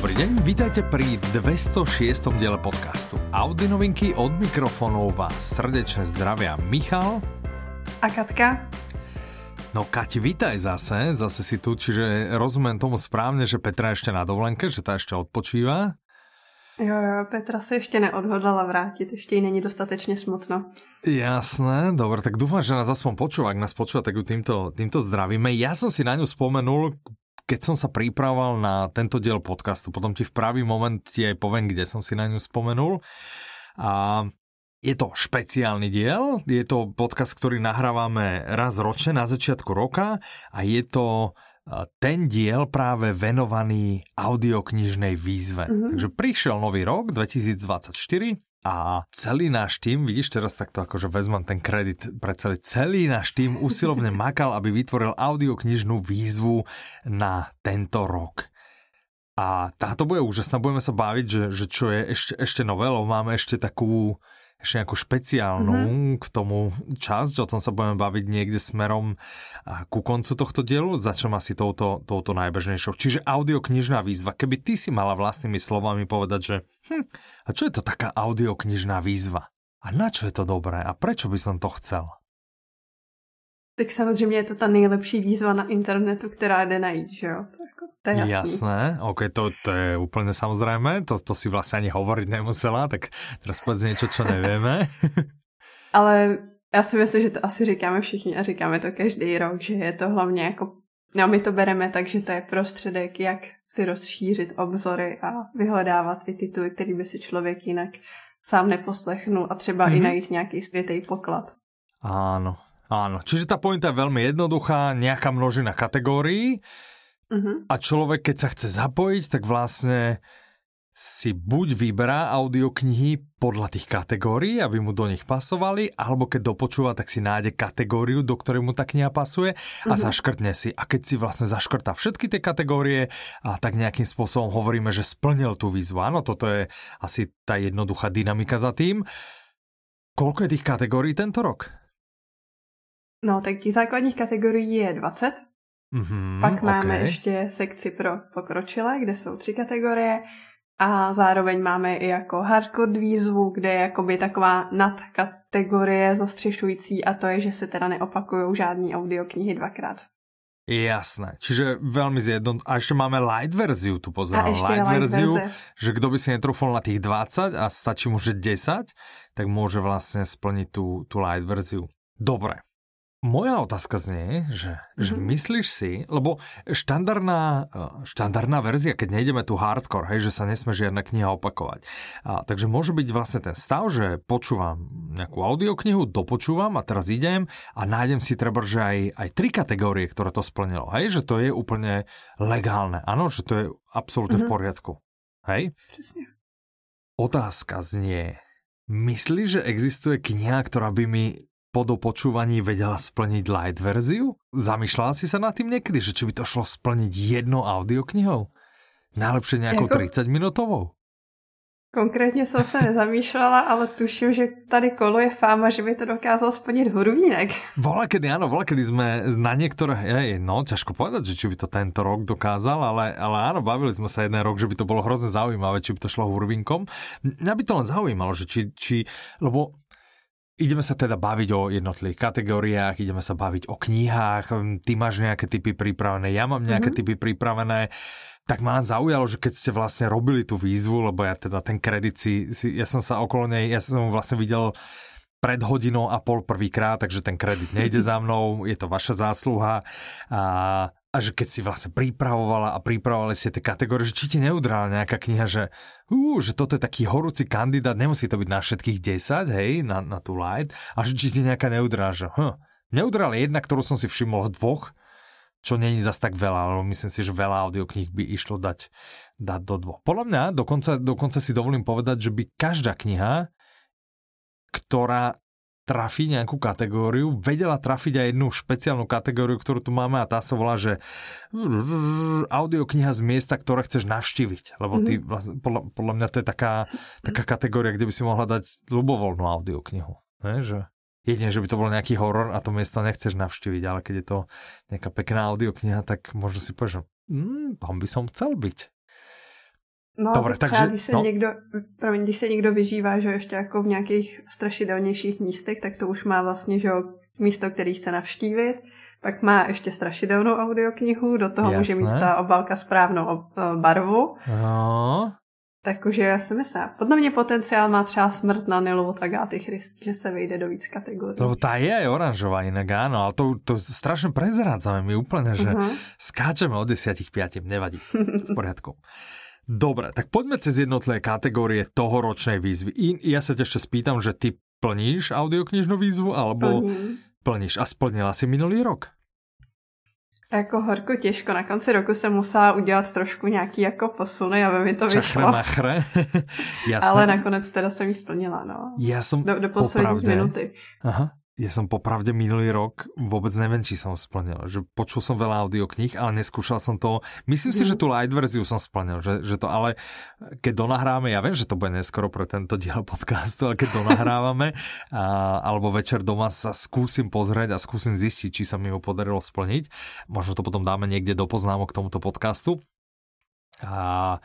Dobrý deň, vítajte pri 206. diele podcastu. Audi novinky od mikrofónov vás srdečne zdravia Michal a Katka. No Kati, vítaj zase, zase si tu, čiže rozumiem tomu správne, že Petra ešte na dovolenke, že tá ešte odpočíva. Jo, jo, Petra se ještě neodhodlala vrátit, ještě jí není dostatečně smutno. Jasné, dobre, tak dúfam, že nás aspoň počúva, ak nás počúva, tak ju týmto, týmto zdravíme. Ja som si na ňu spomenul keď som sa pripravoval na tento diel podcastu, potom ti v pravý moment ti aj poviem, kde som si na ňu spomenul. A je to špeciálny diel, je to podcast, ktorý nahrávame raz ročne na začiatku roka a je to ten diel práve venovaný audioknižnej výzve. Mm-hmm. Takže prišiel nový rok 2024 a celý náš tým, vidíš teraz takto akože vezmem ten kredit pre celý, celý náš tým usilovne makal, aby vytvoril audioknižnú výzvu na tento rok. A táto bude úžasná, budeme sa baviť, že, že čo je ešte, ešte nové, máme ešte takú ešte nejakú špeciálnu mm-hmm. k tomu časť, o tom sa budeme baviť niekde smerom ku koncu tohto dielu, začnem asi touto, touto najbežnejšou. Čiže audioknižná výzva. Keby ty si mala vlastnými slovami povedať, že hm, a čo je to taká audioknižná výzva? A na čo je to dobré? A prečo by som to chcel? Tak samozřejmě je to ta nejlepší výzva na internetu, která jde najít, že jo? To, jako, to je jasný. Jasné, ok, to, to je úplně samozrejme, to, to si vlastně ani hovoriť nemusela, tak teraz povedz něco, co nevieme. Ale já si myslím, že to asi říkáme všichni a říkáme to každý rok, že je to hlavně jako No my to bereme tak, že to je prostředek, jak si rozšířit obzory a vyhledávat i tituly, který by si člověk jinak sám neposlechnul a třeba mm-hmm. i mhm. najít nějaký skrytý poklad. Áno, Áno, čiže tá pointa je veľmi jednoduchá, nejaká množina kategórií uh-huh. a človek, keď sa chce zapojiť, tak vlastne si buď vyberá audioknihy podľa tých kategórií, aby mu do nich pasovali, alebo keď dopočúva, tak si nájde kategóriu, do ktorej mu tá kniha pasuje a uh-huh. zaškrtne si. A keď si vlastne zaškrtá všetky tie kategórie, a tak nejakým spôsobom hovoríme, že splnil tú výzvu. Áno, toto je asi tá jednoduchá dynamika za tým. Koľko je tých kategórií tento rok? No, tak těch základních kategorií je 20. Mm-hmm, Pak máme okay. ještě sekci pro pokročilé, kde jsou tři kategorie. A zároveň máme i jako hardcore výzvu, kde je jakoby taková nadkategorie zastřešující a to je, že se teda neopakují žádný audioknihy dvakrát. Jasné, čiže veľmi zjedno... A ešte máme light verziu tu pozerám. Light, light verziu, verze. že kto by si netrúfol na tých 20 a stačí mu, že 10, tak môže vlastne splniť tú, tú light verziu. Dobre, moja otázka znie, že, mm-hmm. že mhm. myslíš si, lebo štandardná, eh, štandardná verzia, keď nejdeme tu hardcore, hej, že sa nesme žiadna kniha opakovať. A, takže môže byť vlastne ten stav, že počúvam nejakú audioknihu, dopočúvam a teraz idem a nájdem si treba, že aj, aj tri kategórie, ktoré to splnilo. Hej, že to je úplne legálne. Áno, že to je absolútne mm-hmm. v mhm. poriadku. Hej? Presne. Otázka znie, myslíš, že existuje kniha, ktorá by mi po dopočúvaní vedela splniť light verziu? Zamýšľala si sa nad tým niekedy, že či by to šlo splniť jednou audioknihou? Najlepšie nejakou jako... 30 minútovou? Konkrétně jsem se nezamýšlela, ale tuším, že tady koluje fáma, že by to dokázal splnit Hurvínek. Vola kedy, áno, vola kedy sme na niektoré, je, no ťažko povedať, že či by to tento rok dokázal, ale, ale áno, bavili sme sa jeden rok, že by to bolo hrozne zaujímavé, či by to šlo Hurvínkom. Mňa by to len zaujímalo, že či, či lebo Ideme sa teda baviť o jednotlivých kategóriách, ideme sa baviť o knihách, ty máš nejaké typy pripravené, ja mám nejaké mm-hmm. typy pripravené, tak ma zaujalo, že keď ste vlastne robili tú výzvu, lebo ja teda ten kredit si, si ja som sa okolo nej, ja som vlastne videl pred hodinou a pol prvýkrát, takže ten kredit nejde za mnou, je to vaša zásluha. A a že keď si vlastne pripravovala a pripravovali ste tie kategórie, že či ti neudrala nejaká kniha, že, uh, že toto je taký horúci kandidát, nemusí to byť na všetkých 10, hej, na, na tú light, a že či ti nejaká neudrala, že hm, neudrala jedna, ktorú som si všimol v dvoch, čo není zas tak veľa, ale myslím si, že veľa audiokníh by išlo dať, dať do dvoch. Podľa mňa, dokonca, dokonca si dovolím povedať, že by každá kniha, ktorá trafí nejakú kategóriu, vedela trafiť aj jednu špeciálnu kategóriu, ktorú tu máme a tá sa volá, že audiokniha z miesta, ktoré chceš navštíviť. Lebo ty, vlastne, podľa, podľa mňa to je taká, taká kategória, kde by si mohla dať ľubovoľnú audioknihu. Ne? Že jedine, že by to bol nejaký horor a to miesto nechceš navštíviť, ale keď je to nejaká pekná audiokniha, tak možno si povieš, že mm, tam by som chcel byť. No, Dobre, tak takže... Když se, no. někdo, promiň, když se někdo vyžívá, že ještě jako v nějakých strašidelnějších místech, tak to už má vlastně, že místo, který chce navštívit. Pak má ještě strašidelnou audioknihu, do toho Jasné. může mít ta obálka správnou barvu. No. Takže já si myslím, podle mě potenciál má třeba smrt na Nilu od Agáty Christ, že se vejde do víc kategorií. Lebo tá je aj oranžová inak, áno, ale to, to strašne prezrádzame my úplne, že uh-huh. skáčeme od 10 5, nevadí, v poriadku. Dobre, tak poďme cez jednotlivé kategórie tohoročnej výzvy. I, ja sa ťa ešte spýtam, že ty plníš audioknižnú výzvu, alebo Plním. plníš a splnila si minulý rok? Jako horko těžko. Na konci roku jsem musela udělat trošku nějaký jako posuny, aby mi to vyšlo. Čachre machre. Ale nakonec teda jsem ji splnila, no. Já jsem do, do poslední popravde... minuty. Aha ja som popravde minulý rok vôbec neviem, či som splnil. Že počul som veľa audiokníh, ale neskúšal som to. Myslím si, mm. že tú light verziu som splnil. Že, že to, ale keď donahráme, ja viem, že to bude neskoro pre tento diel podcastu, ale keď donahrávame a, alebo večer doma sa skúsim pozrieť a skúsim zistiť, či sa mi ho podarilo splniť. Možno to potom dáme niekde do poznámok k tomuto podcastu. A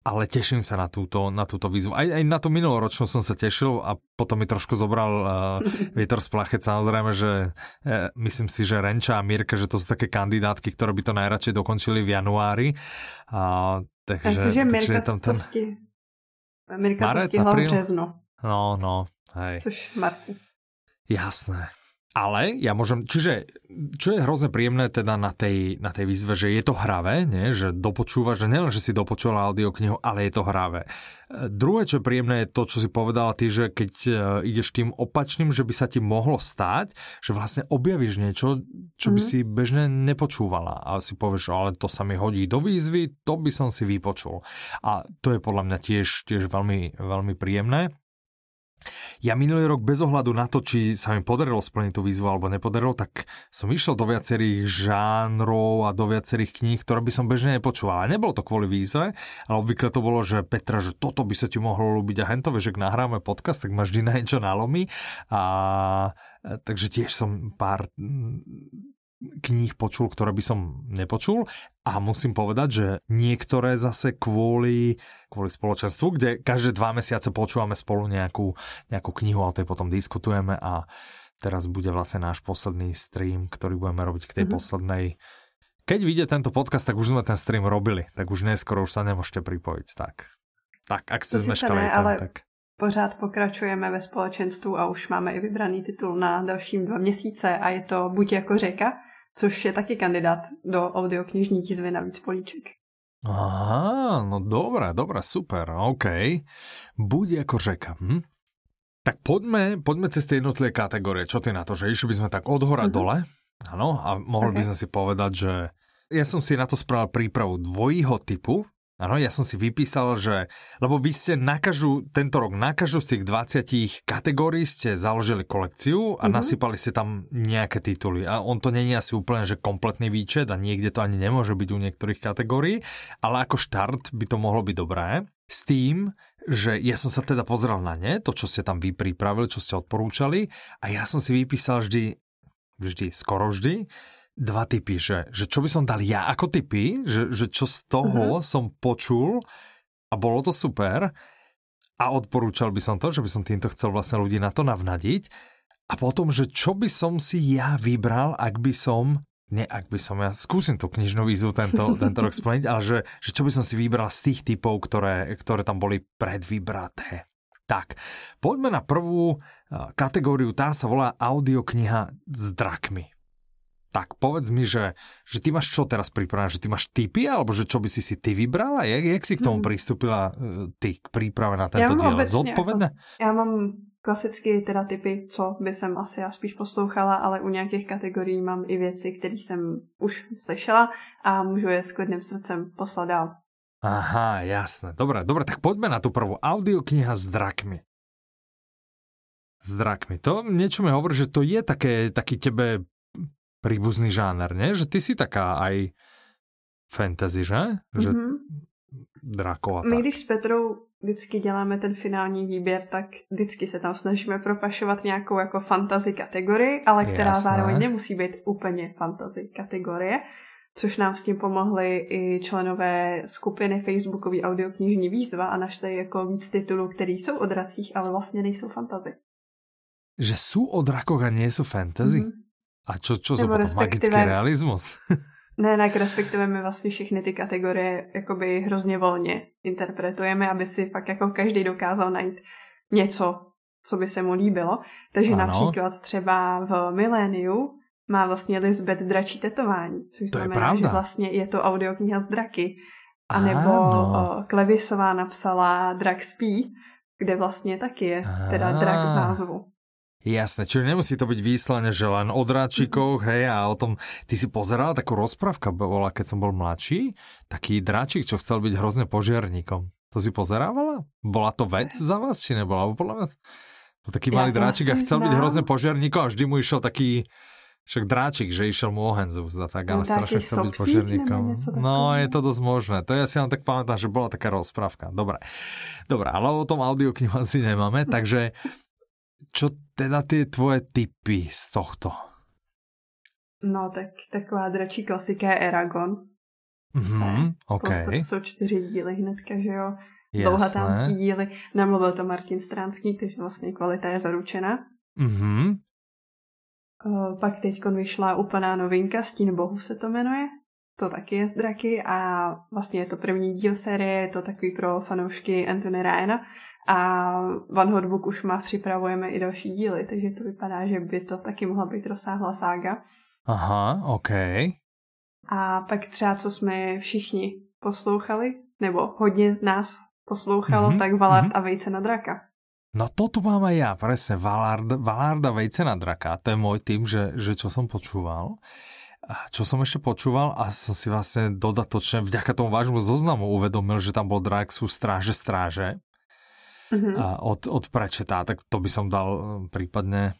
ale teším sa na túto, na túto výzvu. Aj, aj na tú minuloročnú som sa tešil a potom mi trošku zobral uh, vietor z plachet. Samozrejme, že uh, myslím si, že Renča a Mirka, že to sú také kandidátky, ktoré by to najradšej dokončili v januári. Uh, takže, takže Mirka je tam ten... To. Mirka Marec, to stihla v březnu. No, no, hej. Což v marci. Jasné. Ale ja môžem, čiže čo je hrozne príjemné teda na tej, na tej výzve, že je to hravé, nie? že dopočúvaš, že nielen, že si dopočula audioknihu, ale je to hravé. Druhé, čo je príjemné, je to, čo si povedala ty, že keď e, ideš tým opačným, že by sa ti mohlo stať, že vlastne objavíš niečo, čo by mm. si bežne nepočúvala a si povieš, ale to sa mi hodí do výzvy, to by som si vypočul. A to je podľa mňa tiež, tiež veľmi, veľmi príjemné. Ja minulý rok bez ohľadu na to, či sa mi podarilo splniť tú výzvu alebo nepodarilo, tak som išiel do viacerých žánrov a do viacerých kníh, ktoré by som bežne nepočúval. A nebolo to kvôli výzve, ale obvykle to bolo, že Petra, že toto by sa ti mohlo ľúbiť a hento, že nahráme podcast, tak ma vždy na niečo nalomí. A, takže tiež som pár kníh počul, ktoré by som nepočul a musím povedať, že niektoré zase kvôli, kvôli spoločenstvu, kde každé dva mesiace počúvame spolu nejakú, nejakú knihu a o tej potom diskutujeme a teraz bude vlastne náš posledný stream, ktorý budeme robiť k tej mm-hmm. poslednej keď vyjde tento podcast, tak už sme ten stream robili, tak už neskoro už sa nemôžete pripojiť. Tak, tak ak ste zmeškali ale... tak pořád pokračujeme ve společenstvu a už máme i vybraný titul na dalším dva měsíce a je to Buď jako řeka, což je taky kandidát do audioknižní tízvy na víc políček. Aha, no dobré, dobré, super, OK. Buď ako řeka. Hm? Tak poďme, poďme cez tie jednotlivé kategórie. Čo ty na to, že išli by sme tak od hora mm-hmm. dole? Áno, a mohli okay. by sme si povedať, že ja som si na to spravil prípravu dvojího typu, Áno, ja som si vypísal, že... Lebo vy ste na každú, tento rok na každú z tých 20 kategórií ste založili kolekciu a mm-hmm. nasypali ste tam nejaké tituly. A on to není asi úplne, že kompletný výčet a niekde to ani nemôže byť u niektorých kategórií, ale ako štart by to mohlo byť dobré. S tým, že ja som sa teda pozrel na ne, to, čo ste tam vy pripravili, čo ste odporúčali a ja som si vypísal vždy, vždy, skoro vždy, dva typy, že, že čo by som dal ja ako typy, že, že čo z toho uh-huh. som počul a bolo to super a odporúčal by som to, že by som týmto chcel vlastne ľudí na to navnadiť a potom, že čo by som si ja vybral, ak by som nie, ak by som ja, skúsim tú knižnú výzvu tento, tento rok splniť, ale že, že čo by som si vybral z tých typov, ktoré, ktoré tam boli predvybraté. Tak, poďme na prvú kategóriu, tá sa volá audiokniha s drakmi. Tak povedz mi, že, že ty máš čo teraz pripravené? Že ty máš typy, alebo že čo by si si ty vybrala? Jak, jak si k tomu hmm. pristúpila e, ty k príprave na tento diel? Zodpovedne? Jako, já mám klasicky teda typy, co by jsem asi já spíš poslouchala, ale u nějakých kategorií mám i věci, které jsem už slyšela a můžu je s klidným srdcem poslat dál. Aha, jasné. Dobre, dobre, tak poďme na tú prvú. Audiokniha s drakmi. S drakmi. To niečo mi hovorí, že to je také, taký tebe príbuzný žáner, ne? Že ty si taká aj fantasy, že? Že mm-hmm. drakova. My když s Petrou vždycky děláme ten finální výběr, tak vždycky se tam snažíme propašovat nějakou jako fantasy kategorii, ale která Jasné. zároveň nemusí být úplně fantasy kategorie. což nám s tím pomohli i členové skupiny Facebookový audioknižní výzva a našli jako víc titulů, které jsou o dracích, ale vlastně nejsou fantazy. Že jsou o drakoch a nie jsou fantasy? Mm-hmm. A čo, čo jsou potom magický realismus? ne, tak respektive my vlastně všechny ty kategorie jakoby hrozně volně interpretujeme, aby si fakt jako každý dokázal najít něco, co by se mu líbilo. Takže ano. například třeba v Miléniu má vlastně Lisbeth dračí tetování, což to znamená, že vlastně je to audiokniha z draky. A nebo Klevisová napsala Drak spí, kde vlastně taky je teda drak v názvu. Jasné, čiže nemusí to byť výslane, že len o dráčikoch, hej, a o tom, ty si pozeral, takú rozprávka bola, keď som bol mladší, taký dráčik, čo chcel byť hrozne požiarníkom. To si pozerávala? Bola to vec za vás, či nebola? Podľa mňa, bol taký malý ja dráčik a chcel byť hrozne požiarníkom a vždy mu išiel taký, však dráčik, že išiel mu oheň z úzda, tak, ale no, strašne chcel byť požiarníkom. No, je to dosť možné. To ja si len tak pamätám, že bola taká rozprávka. Dobre. Dobre, ale o tom audioknihu asi nemáme, takže čo teda tie tvoje typy z tohto? No, tak taková dračí klasika je Eragon. Mhm, OK. To jsou čtyři díly hnedka, že jo? Dlouhatánský díly. Namluvil to Martin Stránský, takže vlastně kvalita je zaručena. Mhm. Eh, pak teď vyšla úplná novinka, Stín bohu se to jmenuje. To taky je z draky a vlastně je to první díl série, je to takový pro fanoušky Anthony Ryana. A Van Hotbook už má, připravujeme i další díly, takže to vypadá, že by to taky mohla být rozsáhla sága. Aha, OK. A pak třeba, co jsme všichni poslouchali, nebo hodně z nás poslouchalo, mm-hmm, tak Valard mm-hmm. a Vejce na draka. No toto mám aj ja, presne, Valard, Valarda Vejce na draka, to je môj tým, že, že čo som počúval. A čo som ešte počúval a som si vlastne dodatočne vďaka tomu vášmu zoznamu uvedomil, že tam bol drak sú stráže stráže mm-hmm. a od, od prečetá, tak to by som dal eh, prípadne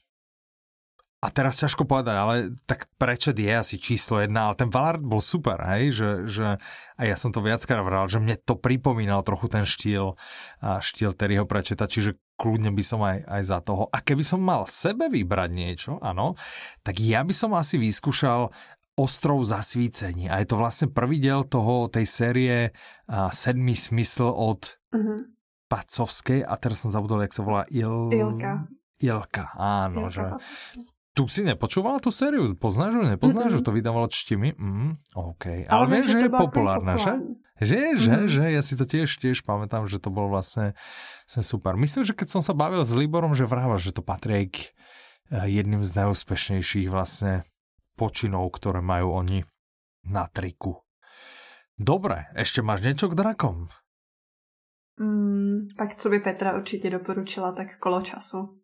a teraz ťažko povedať, ale tak prečet je asi číslo jedna, ale ten Valard bol super, hej, že, že a ja som to viackrát vral, že mne to pripomínal trochu ten štýl, štýl Terryho prečeta, čiže kľudne by som aj, aj za toho. A keby som mal sebe vybrať niečo, áno, tak ja by som asi vyskúšal Ostrov zasvícení. A je to vlastne prvý diel toho, tej série uh, Sedmý smysl od uh-huh. Pacovskej a teraz som zabudol, jak sa volá Il... Ilka. Ilka, áno, Ilka že... Tu si nepočúvala tú sériu? Poznáš ho? Nepoznáš, mm-hmm. že to vydávalo čtimi? Mm, OK. Ale, Ale viem, že je populárna, že? Že, mm-hmm. že, že, ja si to tiež, tiež pamätám, že to bol vlastne, vlastne super. Myslím, že keď som sa bavil s Liborom, že vrával, že to patrí k eh, jedným z najúspešnejších vlastne počinov, ktoré majú oni na triku. Dobre, ešte máš niečo k drakom? Mm, pak co by Petra určite doporučila, tak kolo času.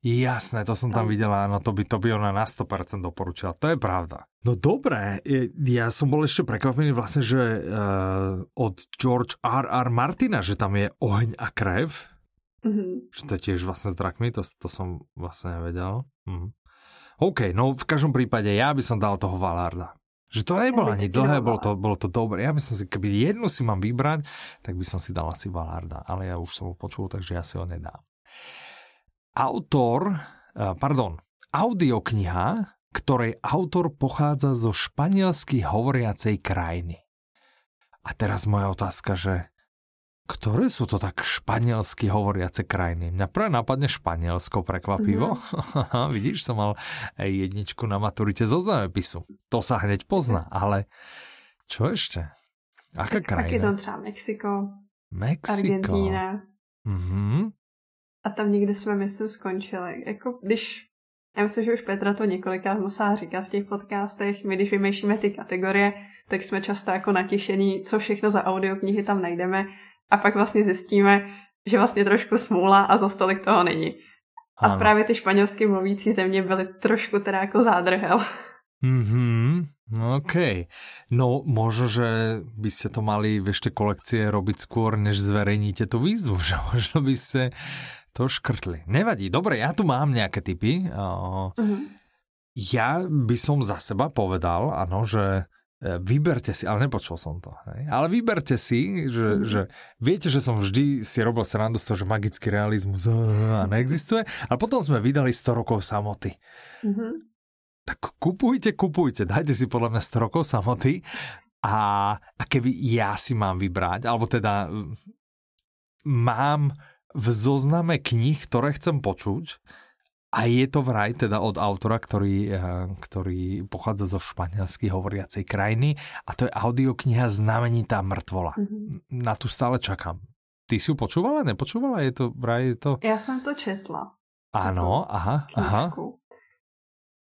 Jasné, to som tam videla, no to by, to by ona na 100% doporučila, to je pravda. No dobré, ja som bol ešte prekvapený vlastne, že uh, od George R. R. Martina, že tam je oheň a krev, mm-hmm. že to je tiež vlastne s drakmi, to, to som vlastne nevedel. Mm. OK, no v každom prípade ja by som dal toho Valarda. Že to nebolo ani dlhé, bolo to, bolo to dobré. Ja myslím si, keby jednu si mám vybrať, tak by som si dal asi Valarda. Ale ja už som ho počul, takže ja si ho nedám autor, eh, pardon, audiokniha, ktorej autor pochádza zo španielsky hovoriacej krajiny. A teraz moja otázka, že ktoré sú to tak španielsky hovoriace krajiny? Mňa prvé napadne Španielsko, prekvapivo. Mm-hmm. Vidíš, som mal jedničku na maturite zo zemepisu. To sa hneď pozná, ale čo ešte? Aká tak, krajina? Tak je tam třeba Mexiko, Mexiko. Argentína. Mm-hmm. A tam někde jsme, myslím, skončili. Jako když, já myslím, že už Petra to několikrát musela říkat v těch podcastech, my když vymýšlíme ty kategorie, tak jsme často jako natěšení, co všechno za audioknihy tam najdeme a pak vlastně zjistíme, že vlastně trošku smůla a za stolik toho není. A ano. právě ty španělsky mluvící země byly trošku teda jako zádrhel. Mhm, OK. No možno, že by ste to mali v ešte kolekcie robiť skôr, než zverejníte tú výzvu, že možno by ste to škrtli. Nevadí, dobre, ja tu mám nejaké typy. Uh-huh. Ja by som za seba povedal, áno, že vyberte si, ale nepočul som to, hej? ale vyberte si, že, uh-huh. že viete, že som vždy si robil srandu z toho, že magický realizmus neexistuje a potom sme vydali 100 rokov samoty. Uh-huh. tak kupujte, kupujte, dajte si podľa mňa 100 rokov samoty a, a keby ja si mám vybrať, alebo teda mám v zozname kníh, ktoré chcem počuť, a je to vraj teda od autora, ktorý, eh, ktorý pochádza zo španielsky hovoriacej krajiny a to je audiokniha Znamenitá mŕtvola. Mm-hmm. Na tu stále čakám. Ty si ju počúvala, nepočúvala? Je to vraj je to... Já jsem to četla. Ano, aha, aha.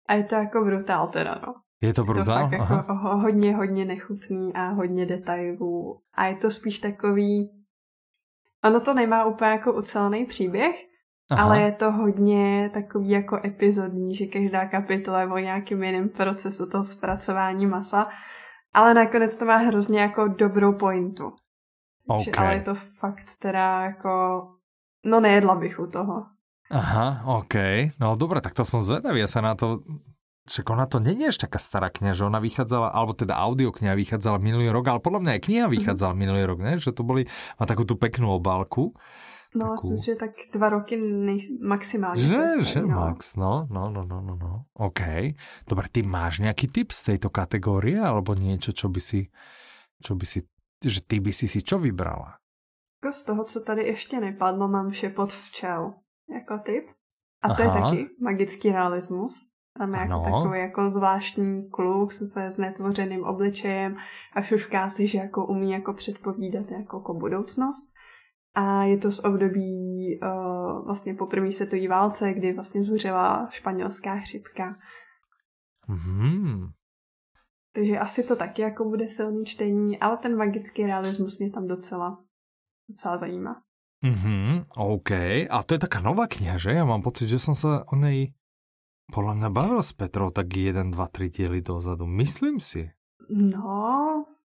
A je to jako brutál teda, no. Je to brutál? Je to fakt jako hodně, hodně nechutný a hodně detailů. A je to spíš takový... Ono to nemá úplně jako ucelený příběh, Aha. ale je to hodně takový jako epizodní, že každá kapitola je o nějakým jiném procesu toho zpracování masa, ale nakonec to má hrozně jako dobrou pointu. Okay. Ale je to fakt teda jako, no nejedla bych u toho. Aha, OK. No dobré, tak to som zvedavý. Ja sa na to však ona to není až taká stará kniha, že ona vychádzala, alebo teda audiokniha vychádzala minulý rok, ale podľa mňa aj kniha vychádzala mm-hmm. minulý rok, ne? že to boli, má takú tú peknú obálku. No, takú... myslím, že tak dva roky nej... maximálne. Že, starý, že no. max, no, no, no, no, no, no. OK. Dobre, ty máš nejaký tip z tejto kategórie, alebo niečo, čo by si, čo by si, že ty by si si čo vybrala? Z toho, co tady ještě nepadlo, mám šepot včel jako typ. A to Aha. je taky magický realismus. Tam je jako takový jako zvláštní kluk se znetvořeným obličejem a šušká si, že jako umí jako předpovídat jako budoucnost. A je to z období uh, vlastně po první světové válce, kdy vlastně zuřila španělská chřipka. Mm-hmm. Takže asi to taky jako bude silný čtení, ale ten magický realismus mě tam docela, docela zajímá. Mhm, OK. A to je taká nová kniha, že? Ja mám pocit, že som sa o nej podľa mňa bavil s Petrou tak 1, 2, 3 diely dozadu. Myslím si. No.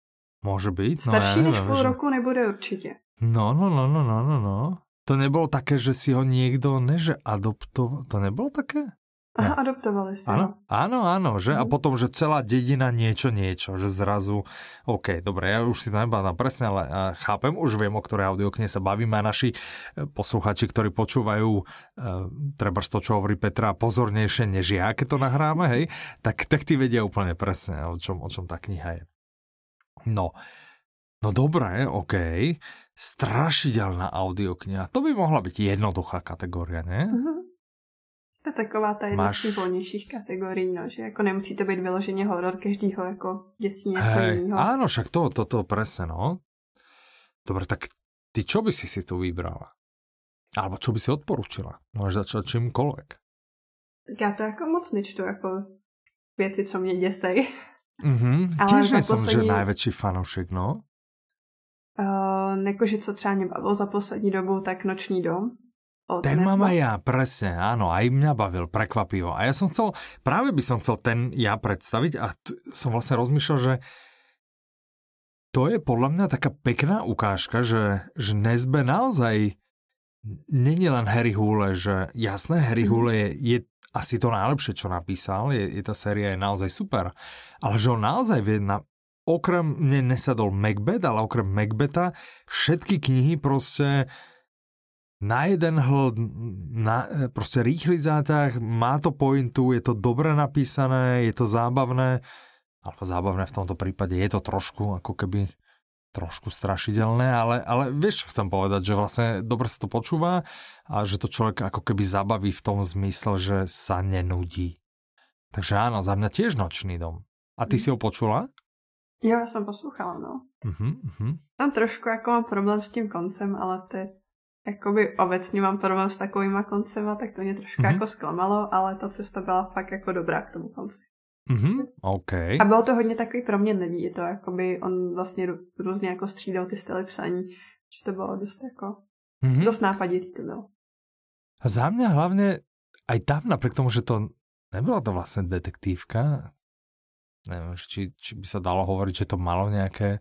Môže byť. No, Starší ja než půl že... roku nebude určite. No, no, no, no, no, no, no. To nebolo také, že si ho niekto, neže adoptoval, to nebolo také? Aha, adoptovali si áno, Áno, áno, že? A mhm. potom, že celá dedina niečo, niečo, že zrazu, OK, dobre, ja už si to nebádam presne, ale chápem, už viem, o ktorej audiokne sa bavíme a naši e, posluchači, ktorí počúvajú uh, treba to, čo hovorí Petra, pozornejšie než ja, keď to nahráme, hej, tak, tak ty vedia úplne presne, o čom, o čom tá kniha je. No, no dobré, OK, strašidelná audiokniha, to by mohla byť jednoduchá kategória, ne? Uh-huh. To je taková ta jedna Máš... z těch volnějších kategorií, no, že jako nemusí to být vyloženě horor, každýho jako děsí něco hey, jiného. Áno, však to, to, to presne, no. Dobre, tak ty čo by si si tu vybrala? Alebo čo by si odporučila? Môžeš začať čímkoľvek. Tak já to jako moc nečtu, jako věci, co mě děsej. Mm-hmm. Ale Tiež nie som, poslední... že najväčší fanoušek, no. Uh, jakože co třeba mě bavilo za poslední dobu, tak Noční dom. Ten mám aj ja, presne, áno, aj mňa bavil, prekvapivo. A ja som chcel, práve by som chcel ten ja predstaviť a t- som vlastne rozmýšľal, že to je podľa mňa taká pekná ukážka, že, že Nesbe naozaj není len Harry Hule, že jasné, Harry mhm. Hule je, je asi to najlepšie, čo napísal, je, je tá séria je naozaj super, ale že on naozaj vie na, okrem, mne nesadol Macbeth, ale okrem Macbeta všetky knihy proste na jeden hled, na, proste rýchly zátah, má to pointu, je to dobre napísané, je to zábavné, alebo zábavné v tomto prípade, je to trošku ako keby trošku strašidelné, ale, ale vieš, čo chcem povedať, že vlastne dobre sa to počúva a že to človek ako keby zabaví v tom zmysle, že sa nenudí. Takže áno, za mňa tiež nočný dom. A ty mm. si ho počula? Jo, já jsem poslouchala, no. Uh-huh, uh-huh. Tam trošku jako mám problém s tím koncem, ale to je jakoby obecně mám problém s takovýma koncema, tak to mě trošku mm-hmm. jako zklamalo, ale ta cesta byla fakt jako dobrá k tomu konci. Mm-hmm, okay. A bylo to hodně takový proměnlivý, je to jakoby, on vlastně různě jako střídal ty styly psaní, že to bylo dost jako, mm-hmm. dost nápaditý to bylo. A za mňa hlavne aj tam, napriek tomu, že to nebola to vlastne detektívka, neviem, či, či by sa dalo hovoriť, že to malo nejaké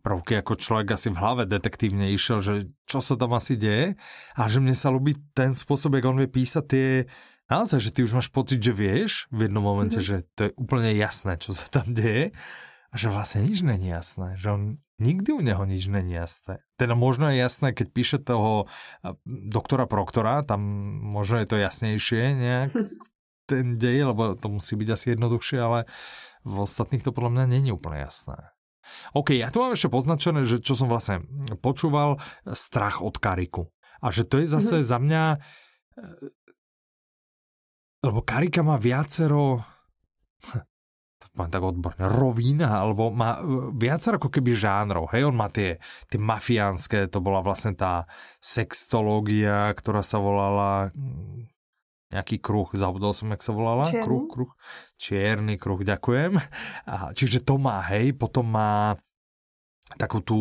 prvky, ako človek asi v hlave detektívne išiel, že čo sa tam asi deje a že mne sa ľubí ten spôsob, jak on vie písať tie naozaj, že ty už máš pocit, že vieš v jednom momente, mm-hmm. že to je úplne jasné, čo sa tam deje a že vlastne nič není jasné, že on nikdy u neho nič není jasné. Teda možno je jasné, keď píše toho doktora Proktora, tam možno je to jasnejšie nejak, ten dej, lebo to musí byť asi jednoduchšie, ale v ostatných to podľa mňa není úplne jasné. OK, ja tu mám ešte poznačené, že čo som vlastne počúval, strach od Kariku. A že to je zase mm-hmm. za mňa lebo Karika má viacero to mám tak odborne, rovína, alebo má e, viacero ako keby žánrov, hej, on má tie, tie mafiánske, to bola vlastne tá sextológia, ktorá sa volala mm, nejaký kruh, zabudol som, jak sa volala, Čierny. kruh, kruh, čierny kruh, ďakujem. A, čiže to má, hej, potom má takú tú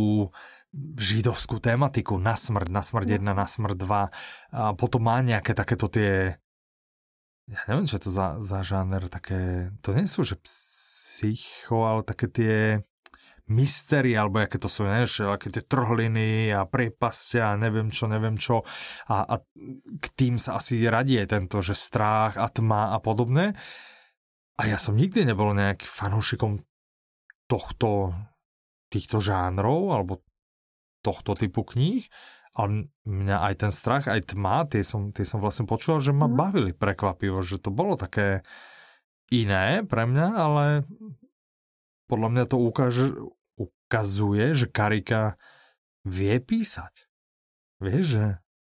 židovskú tematiku na smrť, na smrť 1, na smrť 2 a potom má nejaké takéto tie ja neviem, čo je to za, za žáner, také, to nie sú, že psycho, ale také tie mystery, alebo aké to sú, ne, že aké tie trhliny a prepastia neviem čo, neviem čo. A, a k tým sa asi radie tento, že strach a tma a podobné. A ja som nikdy nebol nejaký fanúšikom tohto, týchto žánrov, alebo tohto typu kníh. A mňa aj ten strach, aj tma, tie som, tie som vlastne počul, že ma mm. bavili prekvapivo, že to bolo také iné pre mňa, ale podľa mňa to ukáže, ukazuje, že Karika vie písať. Vieš, že,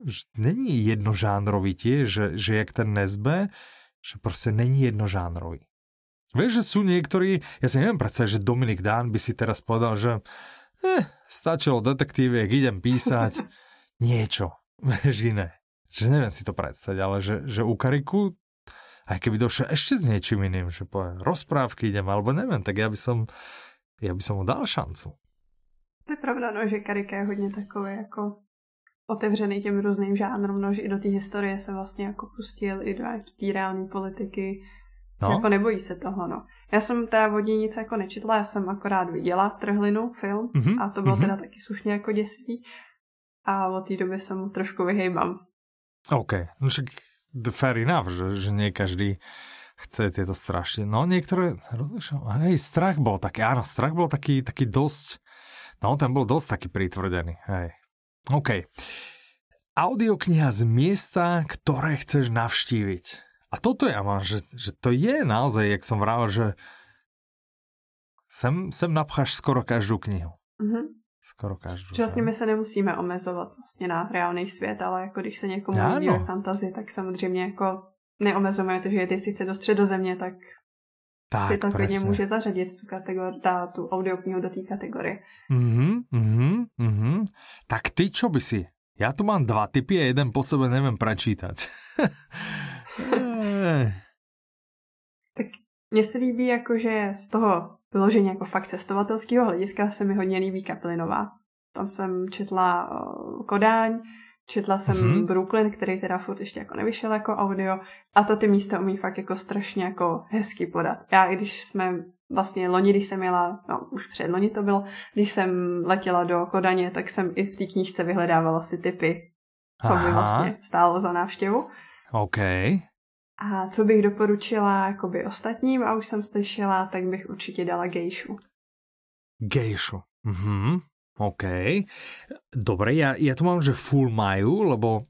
že není jednožánrový tiež, že, že jak ten Nesbe, že proste není jednožánrový. Vieš, že sú niektorí, ja si neviem predsa, že Dominik Dán by si teraz povedal, že eh, stačilo detektíviek, idem písať. niečo, vieš, iné. Že neviem si to predstaviť, ale že, že u Kariku, aj keby došiel ešte s niečím iným, že povie, rozprávky idem, alebo neviem, tak ja by som, ja by som mu dal šancu. To je pravda, no, že Karika je hodně takový jako otevřený těm různým žánrům, no, že i do té historie se vlastně jako pustil, i do té reální politiky, No. Jako nebojí se toho, no. Já jsem teda vodní nic jako nečetla, já jsem akorát viděla Trhlinu film mm-hmm. a to bylo mm-hmm. teda taky slušně jako děsivý a od té doby sa mu trošku vyhejbám. OK, no však fair enough, že, že nie každý chce tieto strašne. No niektoré, hej, strach bol taký, áno, strach bol taký, taký dosť, no ten bol dosť taký pritvrdený, hej. OK. Audiokniha z miesta, ktoré chceš navštíviť. A toto ja mám, že, že to je naozaj, jak som vravel, že sem, sem napcháš skoro každú knihu. Mm-hmm. Skoro každou. Že vlastně my se nemusíme omezovat vlastně na reálný svět, ale jako když se někomu líbí ve fantazii, tak samozřejmě jako neomezujeme to, že je sice do středozemě, tak, tak si to klidně může zařadit tu, kategori- tá, tu audioknihu do té kategorie. Mhm, mhm, mhm. Tak ty čo by si? Ja tu mám dva typy a jeden po sebe neviem prečítať. tak mně se líbí jako, že z toho vyloženě jako fakt cestovatelského hlediska se mi hodně líbí Kaplinová. Tam jsem četla Kodáň, četla jsem mm-hmm. Brooklyn, který teda furt ještě jako nevyšel jako audio a to ty místa umí fakt jako strašně jako hezky podat. Já i když jsme vlastně loni, když jsem jela, no už před loni to bylo, když jsem letěla do Kodaně, tak jsem i v té knížce vyhledávala si typy, co Aha. by vlastně stálo za návštěvu. OK. A co bych doporučila jakoby ostatním, a už jsem slyšela, tak bych určitě dala gejšu. Gejšu. Mhm. OK. Dobre, ja, ja tu mám, že full majú, lebo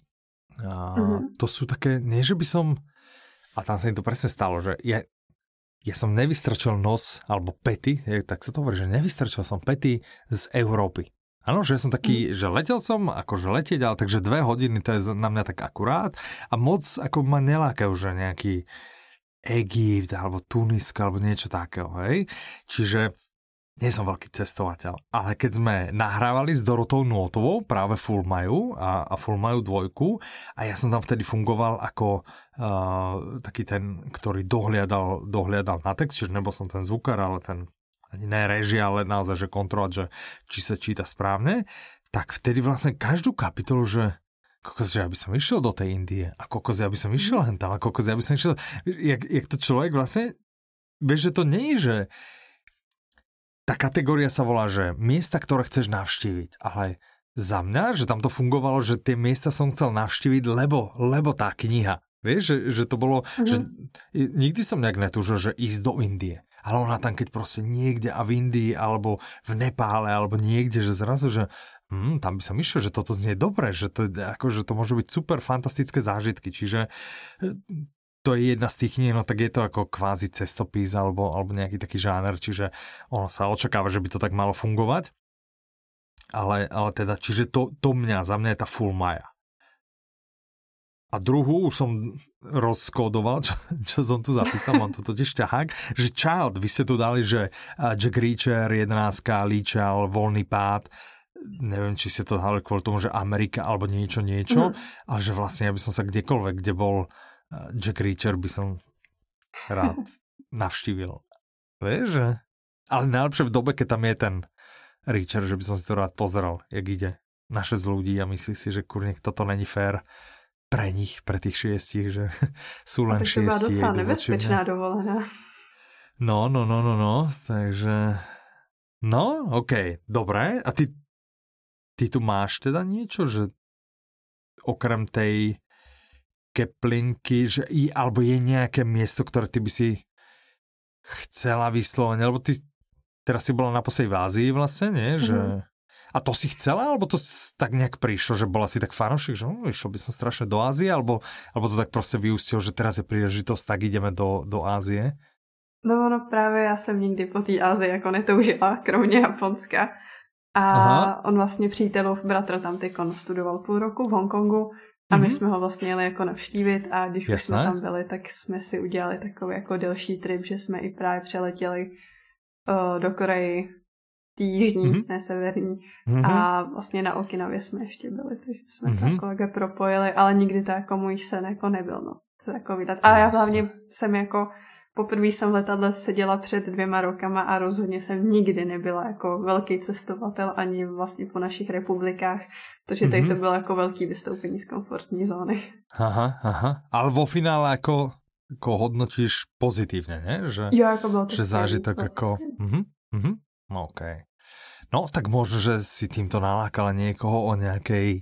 uh, mm-hmm. to sú také, nie že by som, a tam sa mi to presne stalo, že ja, ja som nevystrčil nos, alebo pety, tak sa to hovorí, že nevystrčil som pety z Európy. Áno, že som taký, mm. že letel som, akože letieť, ale takže dve hodiny to je na mňa tak akurát a moc ako ma nelákajú, že nejaký Egypt alebo Tunisko alebo niečo takého, hej. Čiže nie som veľký cestovateľ, ale keď sme nahrávali s Dorotou Nótovou práve Full Maju a, a Full Maju dvojku a ja som tam vtedy fungoval ako uh, taký ten, ktorý dohliadal, dohliadal na text, čiže nebol som ten zvukar, ale ten ani ne režia, ale naozaj, že kontrolovať, že či sa číta správne, tak vtedy vlastne každú kapitolu, že kokos, že ja by som išiel do tej Indie a kokos, ja by som išiel len tam a kokos, ja by som išiel, jak, jak to človek vlastne, vieš, že to nie je, že tá kategória sa volá, že miesta, ktoré chceš navštíviť, ale za mňa, že tam to fungovalo, že tie miesta som chcel navštíviť, lebo, lebo tá kniha. Vieš, že, že to bolo, mm-hmm. že nikdy som nejak netúžil, že ísť do Indie ale ona tam keď proste niekde a v Indii alebo v Nepále alebo niekde, že zrazu, že hm, tam by som išiel, že toto znie dobre, že to, ako, že to môžu byť super fantastické zážitky, čiže to je jedna z tých kníh, no tak je to ako kvázi cestopis alebo, alebo nejaký taký žáner, čiže ono sa očakáva, že by to tak malo fungovať. Ale, ale teda, čiže to, to mňa, za mňa je tá full Maja. A druhú už som rozkódoval, čo, čo som tu zapísal, mám to totiž ťahák, že Child, vy ste tu dali, že Jack Reacher, 11, Líčal, Voľný pád, neviem, či ste to dali kvôli tomu, že Amerika alebo niečo, niečo, mm. ale že vlastne ja by som sa kdekoľvek, kde bol Jack Reacher by som rád navštívil. Vieš, že? Ale najlepšie v dobe, keď tam je ten Reacher, že by som si to rád pozeral, jak ide na 6 ľudí a myslí si, že kurník toto není fér pre nich, pre tých šiestich, že sú len. A to docela nebezpečná dovolená. No, no, no, no, no, takže... No, OK, dobré. A ty, ty tu máš teda niečo, že okrem tej keplinky, že i, alebo je nejaké miesto, ktoré ty by si chcela vyslovene, lebo ty teraz si bola naposledy v Ázii vlastne, nie? Že... Mm-hmm. A to si chcela, alebo to tak nejak prišlo, že bola si tak fanošik, že no, išiel by som strašne do Ázie, alebo, alebo to tak proste vyústilo, že teraz je príležitosť, tak ideme do, do Ázie? No ono právě já jsem nikdy po té Ázii jako netoužila, kromě Japonska. A Aha. on vlastně přítelův bratr tam teď studoval půl roku v Hongkongu a my mm-hmm. jsme ho vlastně jeli jako navštívit a když Jasné. už jsme tam byli, tak jsme si udělali takový jako delší trip, že jsme i právě přeletěli uh, do Koreji, jižní, mm-hmm. ne severní. Mm-hmm. A vlastně na Okinavě jsme ještě byli, takže jsme mm-hmm. to mhm. kolega propojili, ale nikdy to jako můj sen jako nebyl, no. To jako vydat. A já hlavně jsem jako Poprvé jsem v letadle seděla před dvěma rokama a rozhodně jsem nikdy nebyla jako velký cestovatel ani vlastně po našich republikách, takže tady mm-hmm. to bylo jako velký vystoupení z komfortní zóny. Aha, aha. Ale vo finále jako, jako hodnotíš pozitivně, ne? Že, jo, jako bylo to Že zážitok jako... Mhm, mhm, OK. No, tak možno, že si týmto nalákala niekoho o nejakej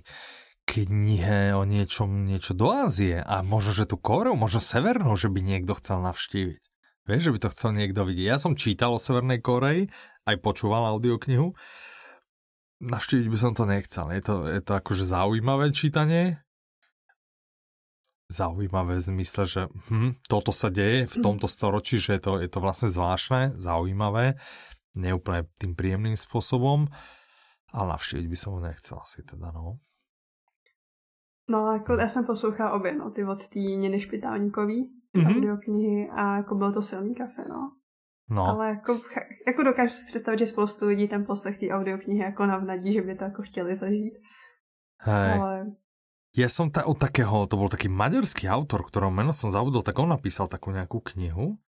knihe o niečom, niečo do Ázie a možno, že tu Koreu, možno Severnú, že by niekto chcel navštíviť. Vieš, že by to chcel niekto vidieť. Ja som čítal o Severnej Koreji, aj počúval audioknihu. Navštíviť by som to nechcel. Je to, je to akože zaujímavé čítanie. Zaujímavé v zmysle, že hm, toto sa deje v tomto storočí, že je to, je to vlastne zvláštne, zaujímavé, neúplne tým príjemným spôsobom, ale navštíviť by som ho nechcel asi teda, no. No, jako já jsem poslouchala obě, no, ty od té Niny Špitálníkový, mm-hmm. audioknihy a jako bylo to silný kafe, no. No. Ale jako, jako dokážu si představit, že spoustu lidí ten poslech té audioknihy jako navnadí, že by to jako chtěli zažít. Hej. Ale... Ja som ta, od takého, to bol taký maďarský autor, ktorého meno som zabudol, tak on napísal takú nejakú knihu.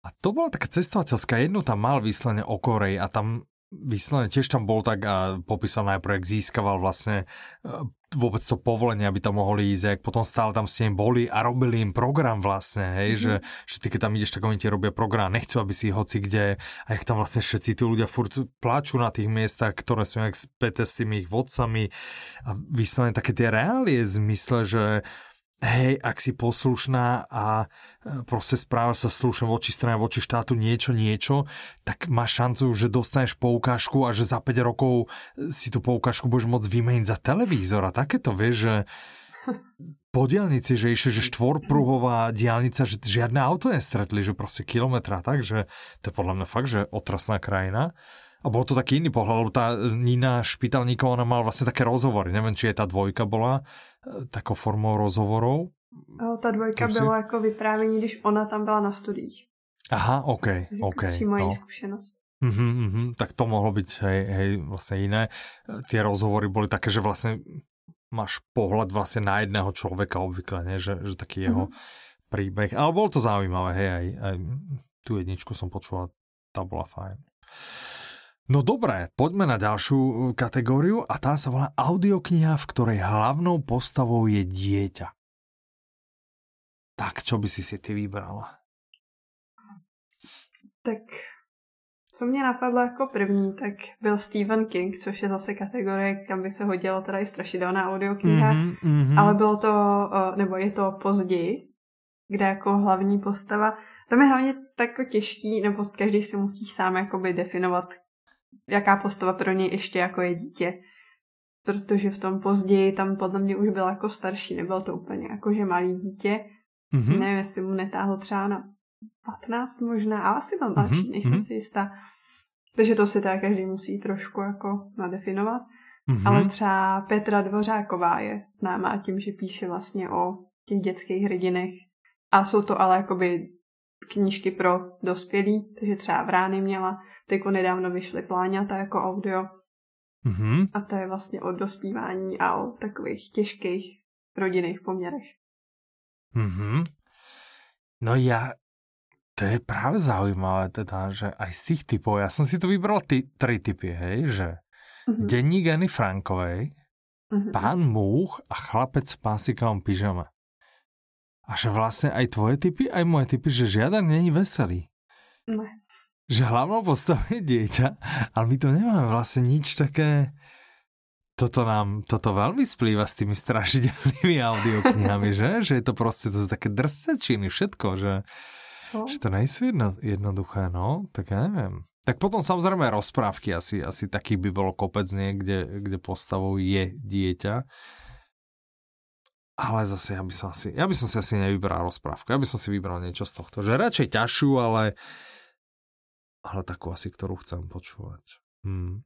A to bola taká cestovateľská, jednu tam mal vyslovene o Koreji a tam vyslovene tiež tam bol tak a popísal najprv, jak získaval vlastne e, vôbec to povolenie, aby tam mohli ísť, jak potom stále tam s ním boli a robili im program vlastne, hej, mm-hmm. že, že ty keď tam ideš, tak oni ti robia program, nechcú, aby si hoci kde, a jak tam vlastne všetci tí ľudia furt pláču na tých miestach, ktoré sú nejak späté s tými ich vodcami a vyslovene také tie reálie zmysle, že hej, ak si poslušná a e, proste správaš sa slušne voči strane, voči štátu niečo, niečo, tak máš šancu, že dostaneš poukážku a že za 5 rokov si tú poukážku budeš môcť vymeniť za televízor a takéto, vieš, že po diálnici, že išli, že štvorpruhová diálnica, že žiadne auto nestretli, že proste kilometra, takže to je podľa mňa fakt, že otrasná krajina. A bol to taký iný pohľad, lebo tá Nina Špitalníková, ona mala vlastne také rozhovory. Neviem, či je tá dvojka bola e, takou formou rozhovorov. Ta dvojka Prosím. byla jako vyprávění, když ona tam byla na studiích. Aha, OK, OK. Přímo no. zkušenost. Uh-huh, uh-huh. Tak to mohlo byť hej, hej, vlastne iné. Tie rozhovory boli také, že vlastne máš pohľad vlastne na jedného človeka obvykle, nie? Že, že taký jeho uh-huh. príbeh. Ale bolo to zaujímavé, hej, aj, aj tú jedničku som počula, tá bola fajn. No dobré, poďme na ďalšiu uh, kategóriu a tá sa volá audiokniha, v ktorej hlavnou postavou je dieťa. Tak, čo by si si ty vybrala? Tak, co mě napadlo jako první, tak byl Stephen King, což je zase kategorie, kam by se hodila teda i strašidelná audiokniha, mm-hmm, mm-hmm. ale bylo to, uh, nebo je to později, kde jako hlavní postava, tam je hlavně tak těžký, nebo každý si musí sám jakoby definovat, jaká postava pro něj ještě jako je dítě. Protože v tom později tam podle mě už byl jako starší, nebyl to úplně jako že malý dítě. Mm-hmm. Nevím, jestli mu netáhlo třeba na 15 možná, a asi mám mladší, mm-hmm. nejsem mm-hmm. si jistá. Takže to si teda každý musí trošku jako nadefinovat. Mm-hmm. Ale třeba Petra Dvořáková je známá tím, že píše vlastně o těch dětských hrdinech. A jsou to ale jakoby knížky pro dospělí, takže třeba v rány měla, teď nedávno vyšly pláňata jako audio. Mm-hmm. A to je vlastně o dospívání a o takových těžkých rodinných poměrech. Mm-hmm. No ja, to je práve zaujímavé teda, že aj z tých typov, ja som si to vybral ty, tri typy, hej, že mm-hmm. denník Anny Frankovej, mm-hmm. pán Múch a chlapec v pásikovom pyžame. A že vlastne aj tvoje typy, aj moje typy, že žiaden není veselý. Ne. Že hlavnou postavou je dieťa, ale my to nemáme vlastne nič také... Toto nám, toto veľmi splýva s tými strašidelnými audioknihami, že? Že je to proste, to sú také drsečiny, všetko, že, že to nejsú jedno, jednoduché, no, tak ja neviem. Tak potom samozrejme rozprávky, asi, asi taký by bolo kopec niekde, kde postavou je dieťa. Ale zase ja by som si, ja by som si asi nevybral rozprávku. Ja by som si vybral niečo z tohto. Že radšej ťažšiu, ale, ale takú asi, ktorú chcem počúvať. Hmm.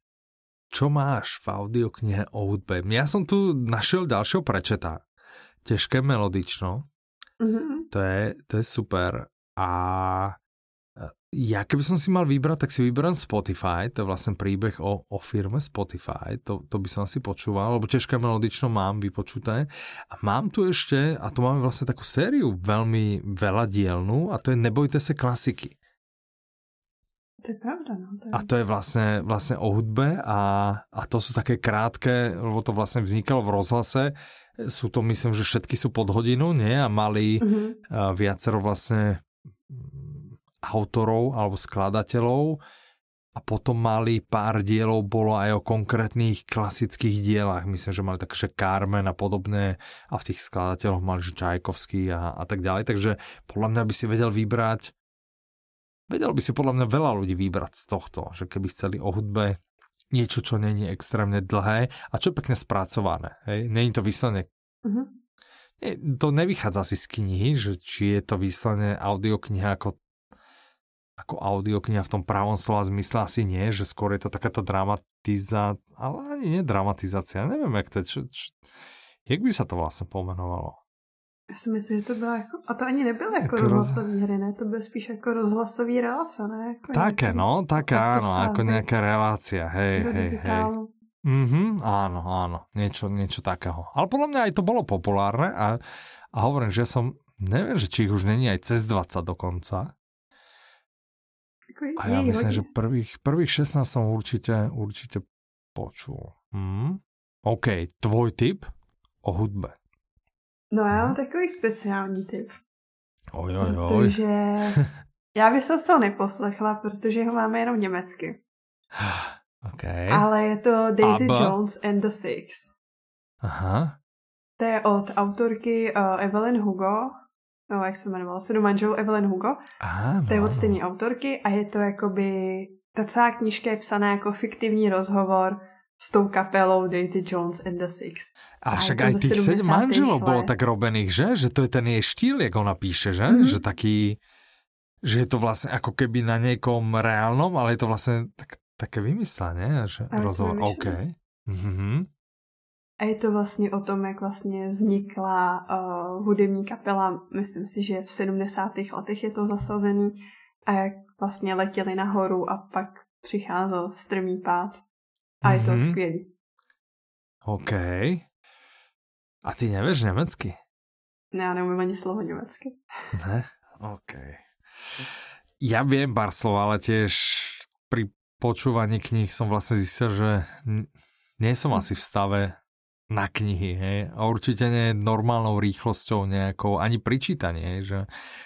Čo máš v audioknihe o hudbe? Ja som tu našiel ďalšieho prečeta. Težké melodično. Mm-hmm. To, je, to je super. A ja keby som si mal vybrať, tak si vyberám Spotify, to je vlastne príbeh o, o firme Spotify, to, to by som asi počúval, lebo ťažké melodično mám vypočuté. A mám tu ešte, a to máme vlastne takú sériu veľmi veľa dielnú, a to je Nebojte se klasiky. To je pravda, no. To je... A to je vlastne, vlastne o hudbe a, a to sú také krátke, lebo to vlastne vznikalo v rozhlase, sú to, myslím, že všetky sú pod hodinu, nie? A mali mm-hmm. viacero vlastne autorov alebo skladateľov a potom mali pár dielov, bolo aj o konkrétnych klasických dielach. Myslím, že mali také, že Carmen a podobné a v tých skladateľoch mali, že Čajkovský a, a tak ďalej. Takže podľa mňa by si vedel vybrať vedel by si podľa mňa veľa ľudí vybrať z tohto, že keby chceli o hudbe niečo, čo není extrémne dlhé a čo pekne spracované. Hej? Není to vyslovene uh-huh. to nevychádza asi z knihy, že či je to vyslovene audiokniha ako ako audiokniha v tom pravom slova zmysle asi nie, že skôr je to takáto dramatizácia, ale ani nie dramatizácia, neviem, jak to čo, čo, jak by sa to vlastne pomenovalo? Já si myslím, že to bylo jako, a to ani nebylo jako, jako rozhlasový hry, ne? To bylo spíš jako rozhlasový relace, ne? Jako také, nějaký, no, také áno, ako nejaká relácia, hej, hej, hej. Mhm, áno, áno, niečo, niečo takého. Ale podľa mňa aj to bolo populárne a, a hovorím, že som, neviem, že či ich už není aj cez 20 dokonca, a ja myslím, hodine. že prvých, prvých 16 som určite, určite počul. Hmm? OK, tvoj tip o hudbe. No já mám hmm. takový speciální tip. Oj, oj, oj. Protože já bych se to neposlechla, protože ho máme jenom německy. Okay. Ale je to Daisy Abba. Jones and the Six. Aha. To je od autorky uh, Evelyn Hugo no, jak se jmenovala, sedm manželů Evelyn Hugo. Áno, to je od stejné autorky a je to jakoby, ta celá knížka je psaná jako fiktivní rozhovor s tou kapelou Daisy Jones and the Six. A, a však aj tých sedem manželov bolo tak robených, že? Že to je ten jej štýl, jak ona píše, že? Mm-hmm. Že taký, že je to vlastne ako keby na niekom reálnom, ale je to vlastne tak, také vymyslené, že rozhovor, OK. Mm-hmm. A je to vlastně o tom, jak vlastně vznikla uh, hudební kapela, myslím si, že v 70. letech je to zasazený, a jak vlastně letěli nahoru a pak přicházel strmý pád. A je to mm-hmm. skvělý. OK. A ty nevieš německy? Ne, já neumím ani slovo německy. Ne? OK. Ja viem pár slov, ale tiež pri počúvaní kníh som vlastne zistil, že nie som asi v stave na knihy, hej. A určite nie normálnou rýchlosťou nejakou, ani pri čítaní, hej, že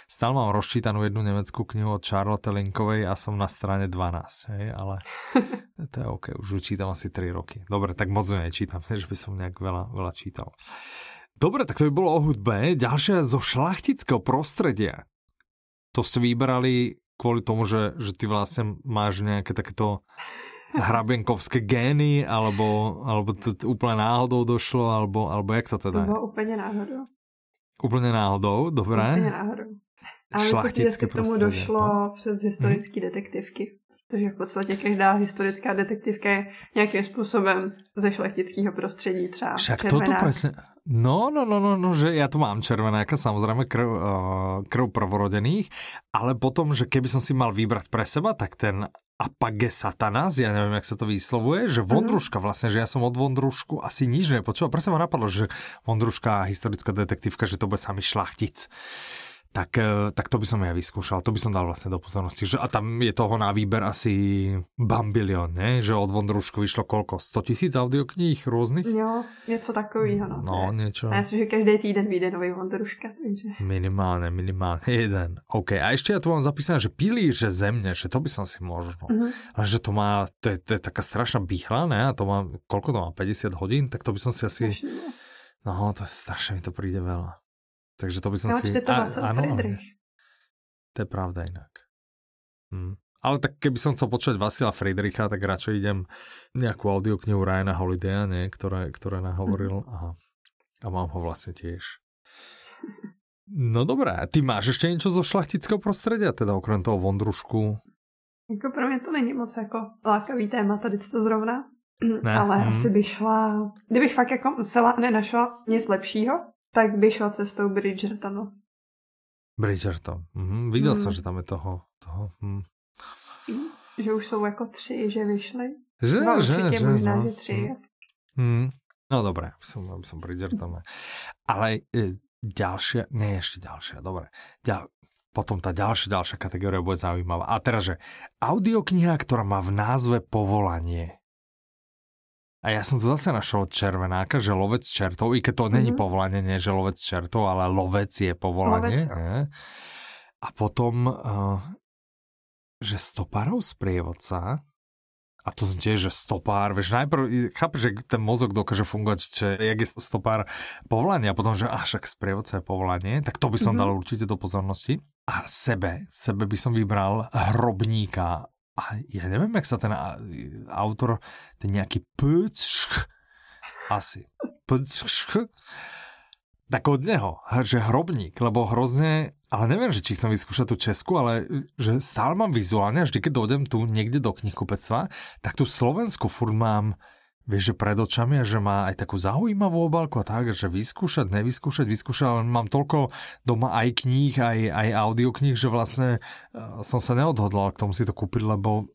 stále mám rozčítanú jednu nemeckú knihu od Charlotte Linkovej a som na strane 12, hej, ale to je OK, už čítam asi 3 roky. Dobre, tak moc nečítam, že by som nejak veľa, veľa čítal. Dobre, tak to by bolo o hudbe. Ďalšia zo šlachtického prostredia. To ste vybrali kvôli tomu, že, že ty vlastne máš nejaké takéto hrabenkovské gény, alebo, alebo to úplne náhodou došlo, alebo, alebo jak to teda To bylo úplně náhodou. Úplně náhodou, dobré. Úplně náhodou. A myslím si, k tomu došlo no? přes historické hmm. detektivky. Protože v podstatě každá historická detektivka je nějakým způsobem ze šlechtického prostředí třeba Však červenák. toto presne... No, no, no, no, no, že ja tu mám červenáka, samozrejme krv, uh, krv prvorodených, ale potom, že keby som si mal vybrať pre seba, tak ten Apage Satanas, ja neviem, jak sa to vyslovuje, že mhm. Vondruška vlastne, že ja som od Vondrušku asi nič nepočul. Presne ma napadlo, že Vondruška, historická detektívka, že to bude sami šlachtic tak, e, tak to by som ja vyskúšal, to by som dal vlastne do pozornosti. Že, a tam je toho na výber asi bambilion, ne? že od Vondrušku vyšlo koľko? 100 tisíc audiokníh rôznych? Jo, něco takového. No, no niečo. A ja myslím, že každý týden vyjde nový Vondruška. Takže... Minimálne, minimálne. Jeden. OK, a ešte ja tu mám zapísané, že pilíře zemne, že to by som si možno. Uh-huh. Ale že to má, to je, to je taká strašná býchla, ne? A to má, koľko to má, 50 hodín? Tak to by som si asi... No, to strašne mi to príde veľa. Takže to by som no, si... to a, áno, Friedrich. To je pravda inak. Hm. Ale tak keby som chcel počuť Vasila Friedricha, tak radšej idem nejakú audioknihu Ryana Holidaya, nie, ktoré, ktoré nahovoril mhm. a, a mám ho vlastne tiež. No dobré, ty máš ešte niečo zo šlachtického prostredia, teda okrem toho Vondrušku? Jako pro mě to není moc jako lákavý téma tady to zrovna, ne. ale hmm. asi by šla, kdybych fakt jako musela nenašla nic lepšího, tak by šla cestou Bridgertonu. Bridgerton. Mhm. Viděl hmm. jsem, že tam je toho. toho hm. Že už jsou jako tři, že vyšly. Že, Dva že, určitě že, možná, no. že tři. Hmm. No dobré, som, som Bridgerton. Ale e, ďalšia, nie ešte ďalšia, dobre. Ďal, potom tá ďalšia, ďalšia kategória bude zaujímavá. A teraz, že audiokniha, ktorá má v názve povolanie. A ja som tu zase našel červenáka, že lovec čertov, i keď to mm-hmm. není mhm. povolanie, nie že lovec čertov, ale lovec je povolanie. Lovec. Nie? A potom, uh, že stopárov sprievodca, a to som tiež, že stopár, vieš, najprv, chápeš, že ten mozog dokáže fungovať, že jak je stopár povolanie, a potom, že až ak sprievodca je povolanie, tak to by som mm-hmm. dal určite do pozornosti. A sebe, sebe by som vybral hrobníka a ja neviem, jak sa ten autor, ten nejaký pöcš, asi, pöcš, tak od neho, že hrobník, lebo hrozne, ale neviem, že či chcem vyskúšať tú Česku, ale že stále mám vizuálne, a vždy, keď dojdem tu niekde do knihkupectva, tak tu Slovensku furt mám vieš, že pred očami a že má aj takú zaujímavú obálku a tak, že vyskúšať, nevyskúšať, vyskúšať, ale mám toľko doma aj kníh, aj, aj audiokníh, že vlastne uh, som sa neodhodlal k tomu si to kúpiť, lebo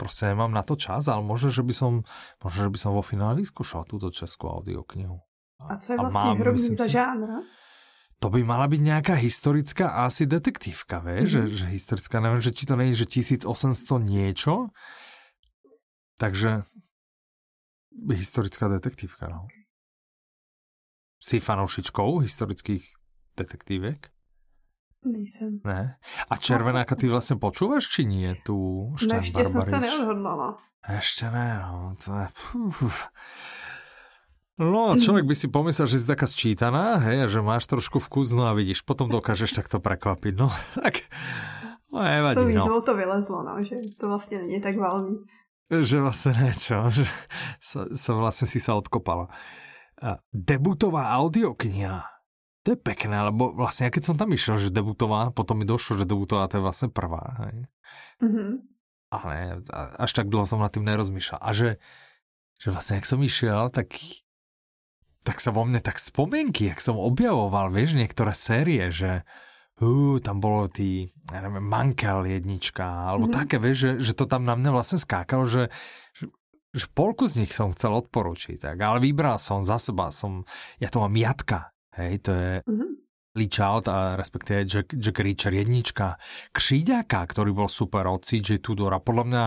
proste nemám na to čas, ale možno, že by som, možno, že by som vo finále vyskúšal túto českú audioknihu. A, co je vlastne hrobník za žánra? To by mala byť nejaká historická asi detektívka, vieš, mm-hmm. že, že historická, neviem, že či to nie je, že 1800 niečo, takže historická detektívka, no. Si fanoušičkou historických detektívek? Nejsem. Ne? A Červenáka ty vlastne počúvaš, či nie? Tu no ešte som sa neodhodlala. Ešte ne, no. To je... Puf. No, človek by si pomyslel, že si taká sčítaná, hej, že máš trošku vkus, no a vidíš, potom dokážeš takto prekvapiť, no. Tak, no, nevadí, S tou výzvou no. to vylezlo, no, že to vlastne nie je tak veľmi že vlastne niečo, že sa, sa vlastne si sa odkopala. Debutová audiokniha. To je pekné, lebo vlastne ja keď som tam išiel, že debutová, potom mi došlo, že debutová to je vlastne prvá. Hej. Mm-hmm. Ale až tak dlho som nad tým nerozmýšľal. A že, že vlastne, ak som išiel, tak tak sa vo mne tak spomienky, jak som objavoval, vieš, niektoré série, že uh, tam bolo tí, ja neviem, Mankel jednička, alebo mm. také, vieš, že, že to tam na mňa vlastne skákalo, že, že, že polku z nich som chcel odporučiť, tak, ale vybral som za seba, som, ja to mám Jatka, hej, to je mm-hmm. Lee Child, a respektíve Jack, Jack Reacher jednička, Kříďaka, ktorý bol super od CJ Tudora, podľa mňa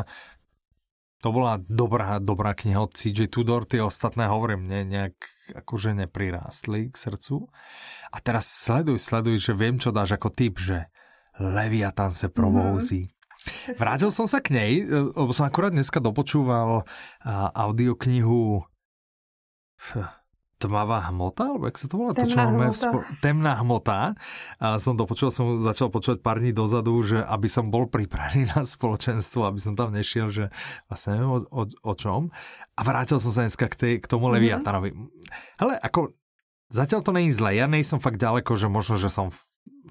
to bola dobrá, dobrá kniha od CJ Tudor, tie ostatné hovorím, ne, nejak akože neprirástli k srdcu. A teraz sleduj, sleduj, že viem, čo dáš ako typ, že Leviathan se probouzí. Mm-hmm. Vrátil som sa k nej, lebo som akurát dneska dopočúval audioknihu tmavá hmota, alebo jak sa to volá? Temná to, čo máme hmota. Spo- temná hmota. A som to počul, som začal počúvať pár dní dozadu, že aby som bol pripravený na spoločenstvo, aby som tam nešiel, že vlastne neviem o, o, o čom. A vrátil som sa dneska k, tej, k tomu mm-hmm. Leviatanovi. Hele, ako zatiaľ to není zle. Ja nejsem fakt ďaleko, že možno, že som v,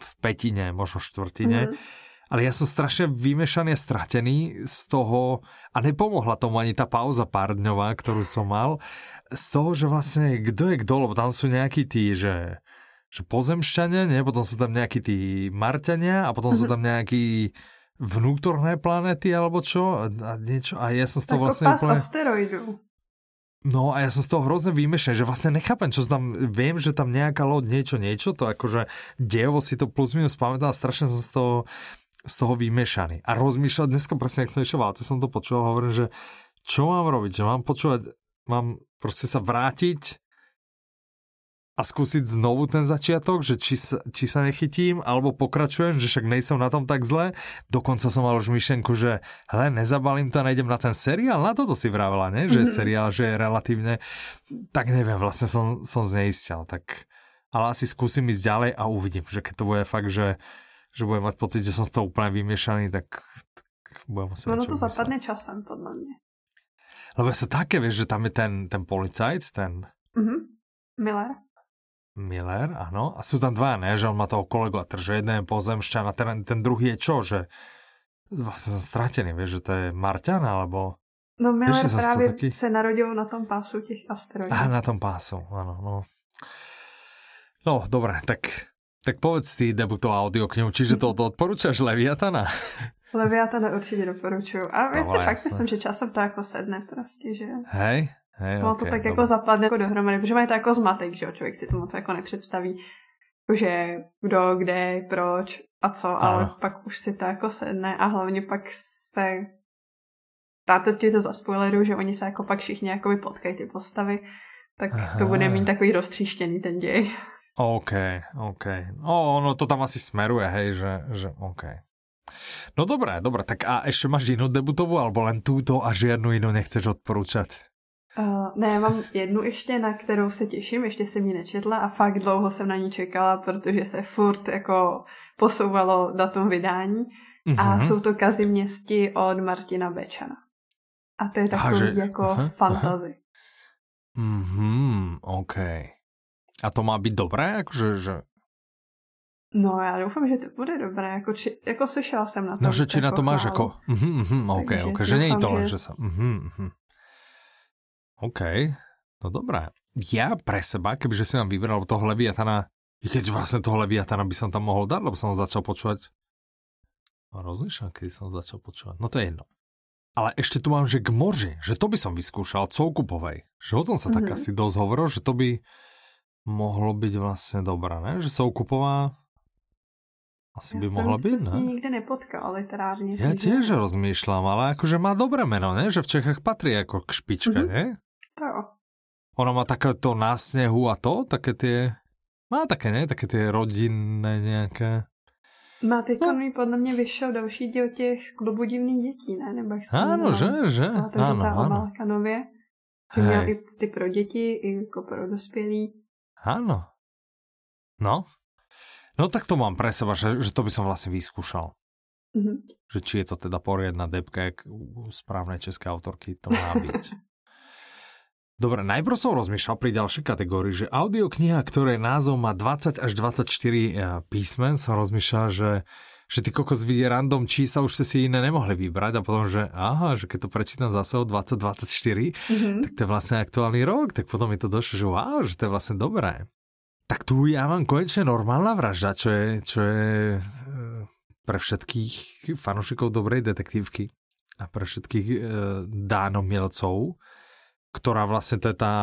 v petine, možno štvrtine. Mm-hmm ale ja som strašne vymešaný a stratený z toho, a nepomohla tomu ani tá pauza pár dňová, ktorú som mal, z toho, že vlastne kto je kto, lebo tam sú nejakí tí, že, že pozemšťania, nie? potom sú tam nejakí tí Marťania a potom sú mhm. tam nejakí vnútorné planety alebo čo a niečo a ja som z toho vlastne úplne... asteroidu. No a ja som z toho hrozne vymešený, že vlastne nechápem, čo tam, viem, že tam nejaká loď niečo, niečo, to akože dejovo si to plus minus pamätám a strašne som z toho z toho vymiešaný. A rozmýšľať, dneska presne, ak som išiel to som to počul, hovorím, že čo mám robiť, že mám počúvať, mám proste sa vrátiť a skúsiť znovu ten začiatok, že či sa, či sa nechytím, alebo pokračujem, že však nejsem na tom tak zle. Dokonca som mal už myšlenku, že hele, nezabalím to a nejdem na ten seriál, na toto si vravela, ne? že mm-hmm. seriál, že je relatívne, tak neviem, vlastne som, som zneistil, tak ale asi skúsim ísť ďalej a uvidím, že keď to bude fakt, že že budem mať pocit, že som z toho úplne vymiešaný, tak, tak budem musieť Ono to zapadne časem, podľa mňa. Lebo sa také, vieš, že tam je ten, ten policajt, ten... Mm-hmm. Miller. Miller, áno. A sú tam dva, ne? Že on má toho kolegu a že jeden je pozemšťan a ten, ten druhý je čo? Že vlastne som stratený, vieš, že to je Marťan, alebo... No Miller vieš, právě taký... se narodil na tom pásu těch asteroidů. Á, na tom pásu, áno, no. No, dobre, tak tak povedz si debutovú audioknihu, čiže to, to odporúčaš Leviatana? Leviatana určitě doporučuju. A my si fakt myslím, že časem to jako sedne prostě, že... Hej, hej, no, okay, to tak dobrý. jako zapadne jako dohromady, protože mají to jako zmatek, že jo, člověk si to moc jako nepředstaví, že kdo, kde, proč a co, ano. ale pak už si to jako sedne a hlavně pak se táto ti to zaspoileru, že oni se jako pak všichni jako potkají ty postavy, tak Aha. to bude mít takový roztříštěný ten děj. OK, OK. O, ono to tam asi smeruje, hej, že, že OK. No dobré, dobré, tak a ešte máš inú debutovú, alebo len túto a žiadnu inú nechceš odporúčať? Uh, ne, mám jednu ještě, na kterou se těším, ještě jsem ji nečetla a fakt dlouho jsem na ní čekala, protože se furt jako posouvalo datum vydání uh-huh. a mhm. jsou to Kaziměsti od Martina Bečana. A to je takový že... jako uh-huh. fantazy. Mhm, OK. A to má byť dobré? Akože, že... No já doufám, že to bude dobré, jako, či, jako slyšela jsem na to. No, že či na to máš jako, mm, mm, OK, Takže OK, že není to len, že sa, mm, mm. OK, no dobré. Ja pre seba, kebyže si mám vybral toho Leviatana, i keď vlastne toho Leviatana by som tam mohol dať, lebo som ho začal počúvať. No, rozlišam, kedy som začal počúvať. No to je jedno. Ale ešte tu mám, že k moři, že to by som vyskúšal, Coukupovej. Že o tom sa mm-hmm. tak mhm. asi dosť hovorilo, že to by, mohlo byť vlastne dobré, ne? Že Soukupová asi by mohla byť, ne? Ja som nikdy nepotkal literárne. Ja tiež rozmýšľam, ale akože má dobré meno, ne? Že v Čechách patrí ako k špičke, mm-hmm. ne? To. Ona má také to na snehu a to, také tie... Má také, ne? Také tie rodinné nejaké... Má teď no. mi podle mě vyšel další díl těch klubu divných dětí, ne? Nebo jak Áno, že, že. Áno, áno. nově. Že měl i ty pro děti, i jako pro dospělí. Áno. No. No tak to mám pre seba, že, že to by som vlastne vyskúšal. Mm-hmm. Že či je to teda poriadna depka, jak u správnej českej autorky to má byť. Dobre, najprv som rozmýšľal pri ďalšej kategórii, že audiokniha, ktorej názov má 20 až 24 eh, písmen, som rozmýšľal, že, že ty kokos vidie random čísla, už ste si iné nemohli vybrať a potom, že aha, že keď to prečítam zase o 2024, mm-hmm. tak to je vlastne aktuálny rok, tak potom mi to došlo, že wow, že to je vlastne dobré. Tak tu ja mám konečne normálna vražda, čo je, čo je e, pre všetkých fanúšikov dobrej detektívky a pre všetkých e, dánomilcov, ktorá vlastne to je tá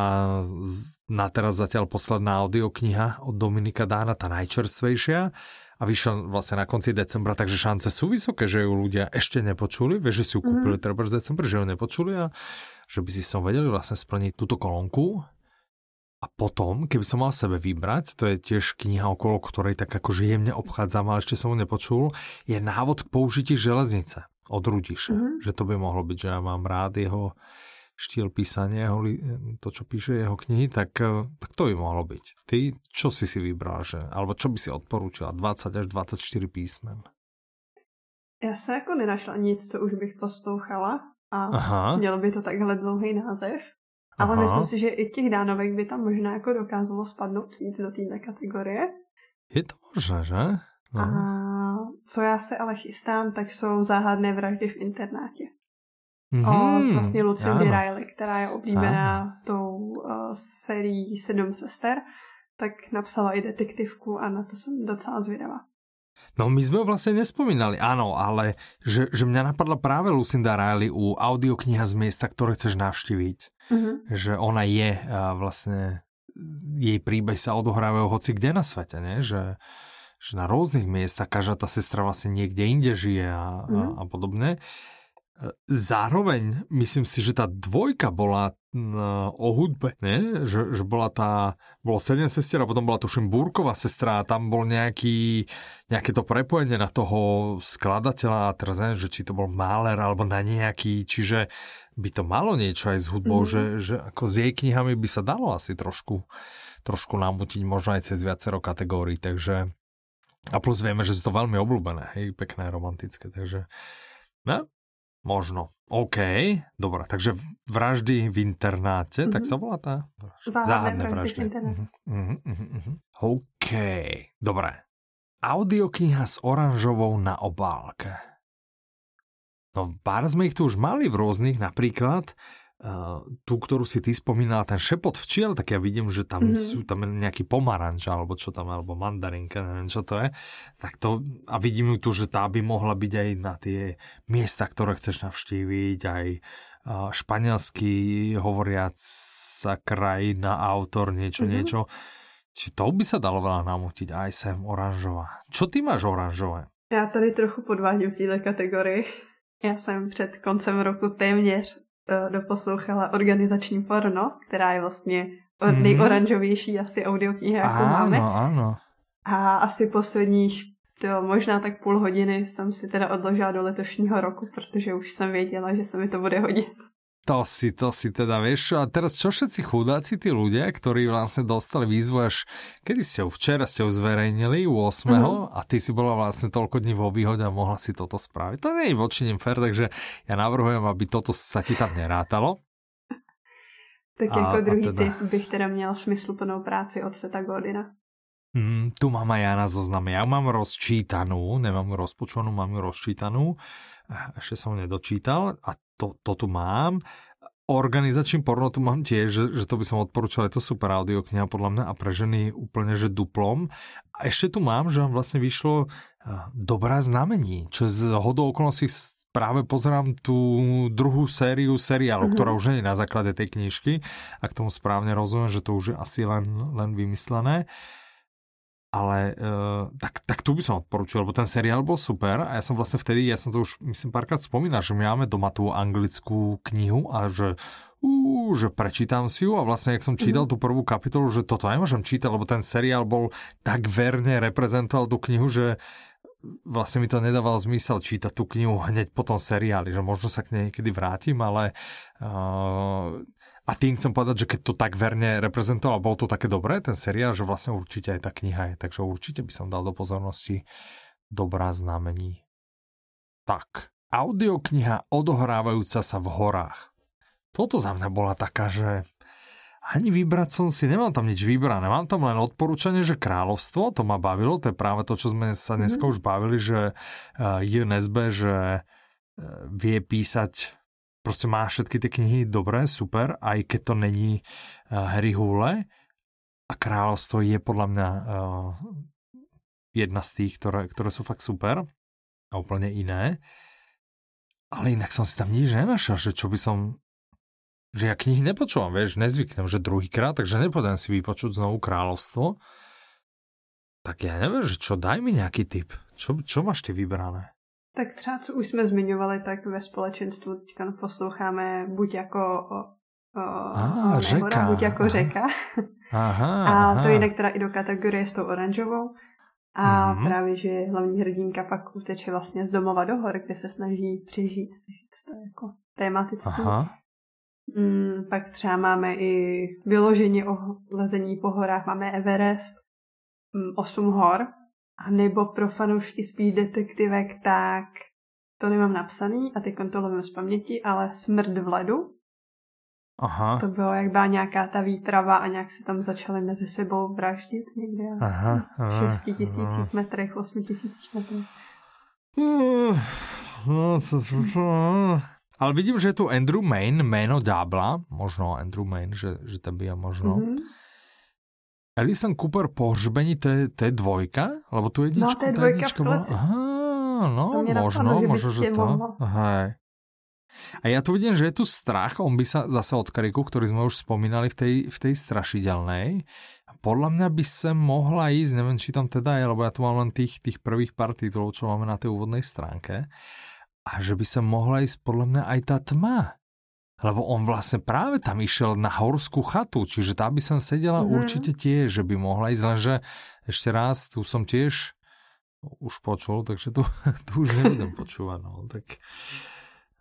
na teraz zatiaľ posledná audiokniha od Dominika Dána, tá najčerstvejšia a vyšla vlastne na konci decembra, takže šance sú vysoké, že ju ľudia ešte nepočuli, vieš, že si ju kúpili mm. treba z decembra, že ju nepočuli a že by si som vedeli vlastne splniť túto kolónku. A potom, keby som mal sebe vybrať, to je tiež kniha, okolo ktorej tak akože jemne obchádzam, ale ešte som ju nepočul, je návod k použití železnice od Rudiše. Mm-hmm. Že to by mohlo byť, že ja mám rád jeho štýl písania, jeho, to, čo píše jeho knihy, tak, eh, tak to by mohlo byť. Ty, čo si si vybral, že, alebo čo by si odporúčila? 20 až 24 písmen. Já se jako nenašla nic, co už bych poslouchala a Aha. mělo by to takhle dlouhý název. Ale Aha. myslím si, že i těch dánovek by tam možná jako dokázalo spadnout víc do této kategorie. Je to možné, že? No. A co já se ale chystám, tak jsou záhadné vraždy v internátě. Mm-hmm. Od vlastně Lucindy ano. Riley, která je oblíbená ano. tou uh, sérií Sedm sester, tak napsala i detektivku a na to jsem docela zvědavá. No my sme ho vlastne nespomínali, áno, ale že, že mňa napadla práve Lucinda Riley u audiokniha z miesta, ktoré chceš navštíviť. Mm-hmm. Že ona je uh, vlastne, jej príbeh sa odohrávajú hoci kde na svete, ne? Že, že na rôznych miestach každá tá sestra vlastne niekde inde žije a, mm-hmm. a, mhm. a podobne. Zároveň myslím si, že tá dvojka bola o hudbe, nie? Že, že bola tá, bolo sedem sestier a potom bola tuším Búrková sestra a tam bol nejaký, nejaké to prepojenie na toho skladateľa a teraz neviem, že či to bol máler alebo na nejaký, čiže by to malo niečo aj s hudbou, mm. že, že ako s jej knihami by sa dalo asi trošku, trošku namutiť možno aj cez viacero kategórií, takže a plus vieme, že sú to veľmi obľúbené, hej, pekné, romantické, takže no, Možno. OK, dobré. Takže vraždy v internáte, mm-hmm. tak mhm. sa volá tá? Záhadné vraždy. Mm-hmm, mm-hmm. OK, dobré. Audiokniha s oranžovou na obálke. No pár sme ich tu už mali v rôznych, napríklad tú, ktorú si ty spomínala, ten šepot včiel, tak ja vidím, že tam mm-hmm. sú tam nejaký pomaranč, alebo čo tam, alebo mandarinka, neviem, čo to je. Tak to, a vidím ju tu, že tá by mohla byť aj na tie miesta, ktoré chceš navštíviť, aj španielský hovoriaca krajina, autor, niečo, mm-hmm. niečo. Či to by sa dalo veľa namutiť, aj sem oranžová. Čo ty máš oranžové? Já tady trochu podváděm v této kategorii. Já jsem před koncem roku téměř uh, doposlouchala organizační porno, která je vlastně mm-hmm. nejoranžovější asi audiokniha, jakou ano, máme. Ano. A asi posledních to možná tak půl hodiny jsem si teda odložila do letošního roku, protože už jsem věděla, že se mi to bude hodit. To si, to si teda vieš. A teraz čo všetci chudáci, tí ľudia, ktorí vlastne dostali výzvu až, kedy ste ju, včera ste ju zverejnili, 8. Mm-hmm. a ty si bola vlastne toľko dní vo výhode a mohla si toto spraviť. To nie je voči nim fér, takže ja navrhujem, aby toto sa ti tam nerátalo. Tak a, jako druhý teda... typ bych teda měl smysluplnou práci od Seta Godina. Mm, tu mám aj ja na zozname. Ja mám rozčítanú, nemám rozpočovanú, mám ju rozčítanú. Ešte som nedočítal a to, to tu mám. Organizačný porno tu mám tiež, že, že to by som odporúčal, je to super audiokniha podľa mňa a pre ženy úplne, že duplom. A ešte tu mám, že vám vlastne vyšlo Dobrá znamení, čo z hodou okolností práve pozerám tú druhú sériu seriálu, mm-hmm. ktorá už nie je na základe tej knižky, ak tomu správne rozumiem, že to už je asi len, len vymyslené ale uh, tak, tak tu by som odporúčil, lebo ten seriál bol super a ja som vlastne vtedy, ja som to už myslím párkrát spomínal, že my máme doma tú anglickú knihu a že uh, že prečítam si ju a vlastne, jak som čítal mm-hmm. tú prvú kapitolu, že toto nemôžem čítať, lebo ten seriál bol tak verne reprezentoval tú knihu, že vlastne mi to nedával zmysel čítať tú knihu hneď po tom seriáli, že možno sa k nej niekedy vrátim, ale uh, a tým chcem povedať, že keď to tak verne reprezentoval, bol to také dobré, ten seriál, že vlastne určite aj tá kniha je. Takže určite by som dal do pozornosti dobrá znamení. Tak, audiokniha odohrávajúca sa v horách. Toto za mňa bola taká, že ani vybrať som si, nemám tam nič vybrané, mám tam len odporúčanie, že kráľovstvo, to ma bavilo, to je práve to, čo sme sa dneska mm-hmm. už bavili, že eh, JNSB, že uh, vie písať proste má všetky tie knihy dobré, super, aj keď to není uh, Harry Hule. A Kráľovstvo je podľa mňa uh, jedna z tých, ktoré, ktoré sú fakt super a úplne iné. Ale inak som si tam nič nenašiel, že čo by som že ja knihy nepočúvam, vieš, nezvyknem, že druhýkrát, takže nepodám si vypočuť znovu Kráľovstvo. Tak ja neviem, že čo, daj mi nejaký tip. Čo, čo máš ty vybrané? Tak třeba, co už jsme zmiňovali, tak ve společenstvu teďka posloucháme buď jako o, o, ah, o řeka. buď jako řeka. Aha, a aha. to jinak teda i do kategorie s tou oranžovou. A mm-hmm. právě, že hlavní hrdinka pak uteče vlastně z domova do hor, kde se snaží přežít. Takže to je jako tematický. Aha. Mm, pak třeba máme i vyložení o lezení po horách. Máme Everest, mm, osm hor, a nebo pro fanoušky spíš detektivek, tak to nemám napsaný a teď to z paměti, ale Smrt v ledu. Aha. To bylo, jak byla nějaká ta výprava a nějak se tam začali mezi sebou vraždit někde. Aha, v 6 tisících metrech, 8 tisících metrech. No, to, to. Ale vidím, že je tu Andrew Main, meno Ďábla, možno Andrew Main, že, že ten by možno. Mm-hmm. Alison Cooper po hržbení, to je, to je dvojka? Lebo tu jedničku, no, to je dvojka v kleci. Aha, no, možno, možno, že to. Hej. A ja tu vidím, že je tu strach, on by sa zase od Kariku, ktorý sme už spomínali v tej, v tej strašidelnej. Podľa mňa by sa mohla ísť, neviem, či tam teda je, lebo ja tu mám len tých, tých prvých pár titulov, čo máme na tej úvodnej stránke. A že by sa mohla ísť podľa mňa aj tá tma. Lebo on vlastne práve tam išiel na horskú chatu, čiže tá by som sedela mm-hmm. určite tiež, že by mohla ísť, lenže ešte raz, tu som tiež už počul, takže tu, tu už nebudem počúvať. No. Tak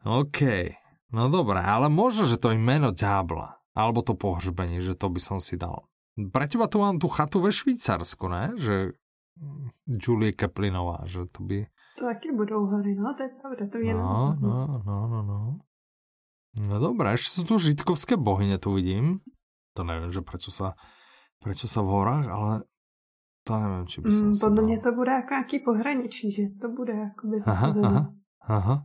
OK, no dobré, ale možno, že to je meno ďábla, alebo to pohřbenie, že to by som si dal. Pre teba tu mám tú chatu ve Švýcarsku, ne? Že Julie Keplinová, že to by... To taky budou hory, no, to je pravda, to je no, no, no, no, no. No dobré, ešte sú tu žitkovské bohyne, tu vidím. To neviem, že prečo sa, prečo sa v horách, ale to neviem, či by som mm, Podle mě to bude jako nějaký pohraničí, že to bude jako by zase aha, aha, aha.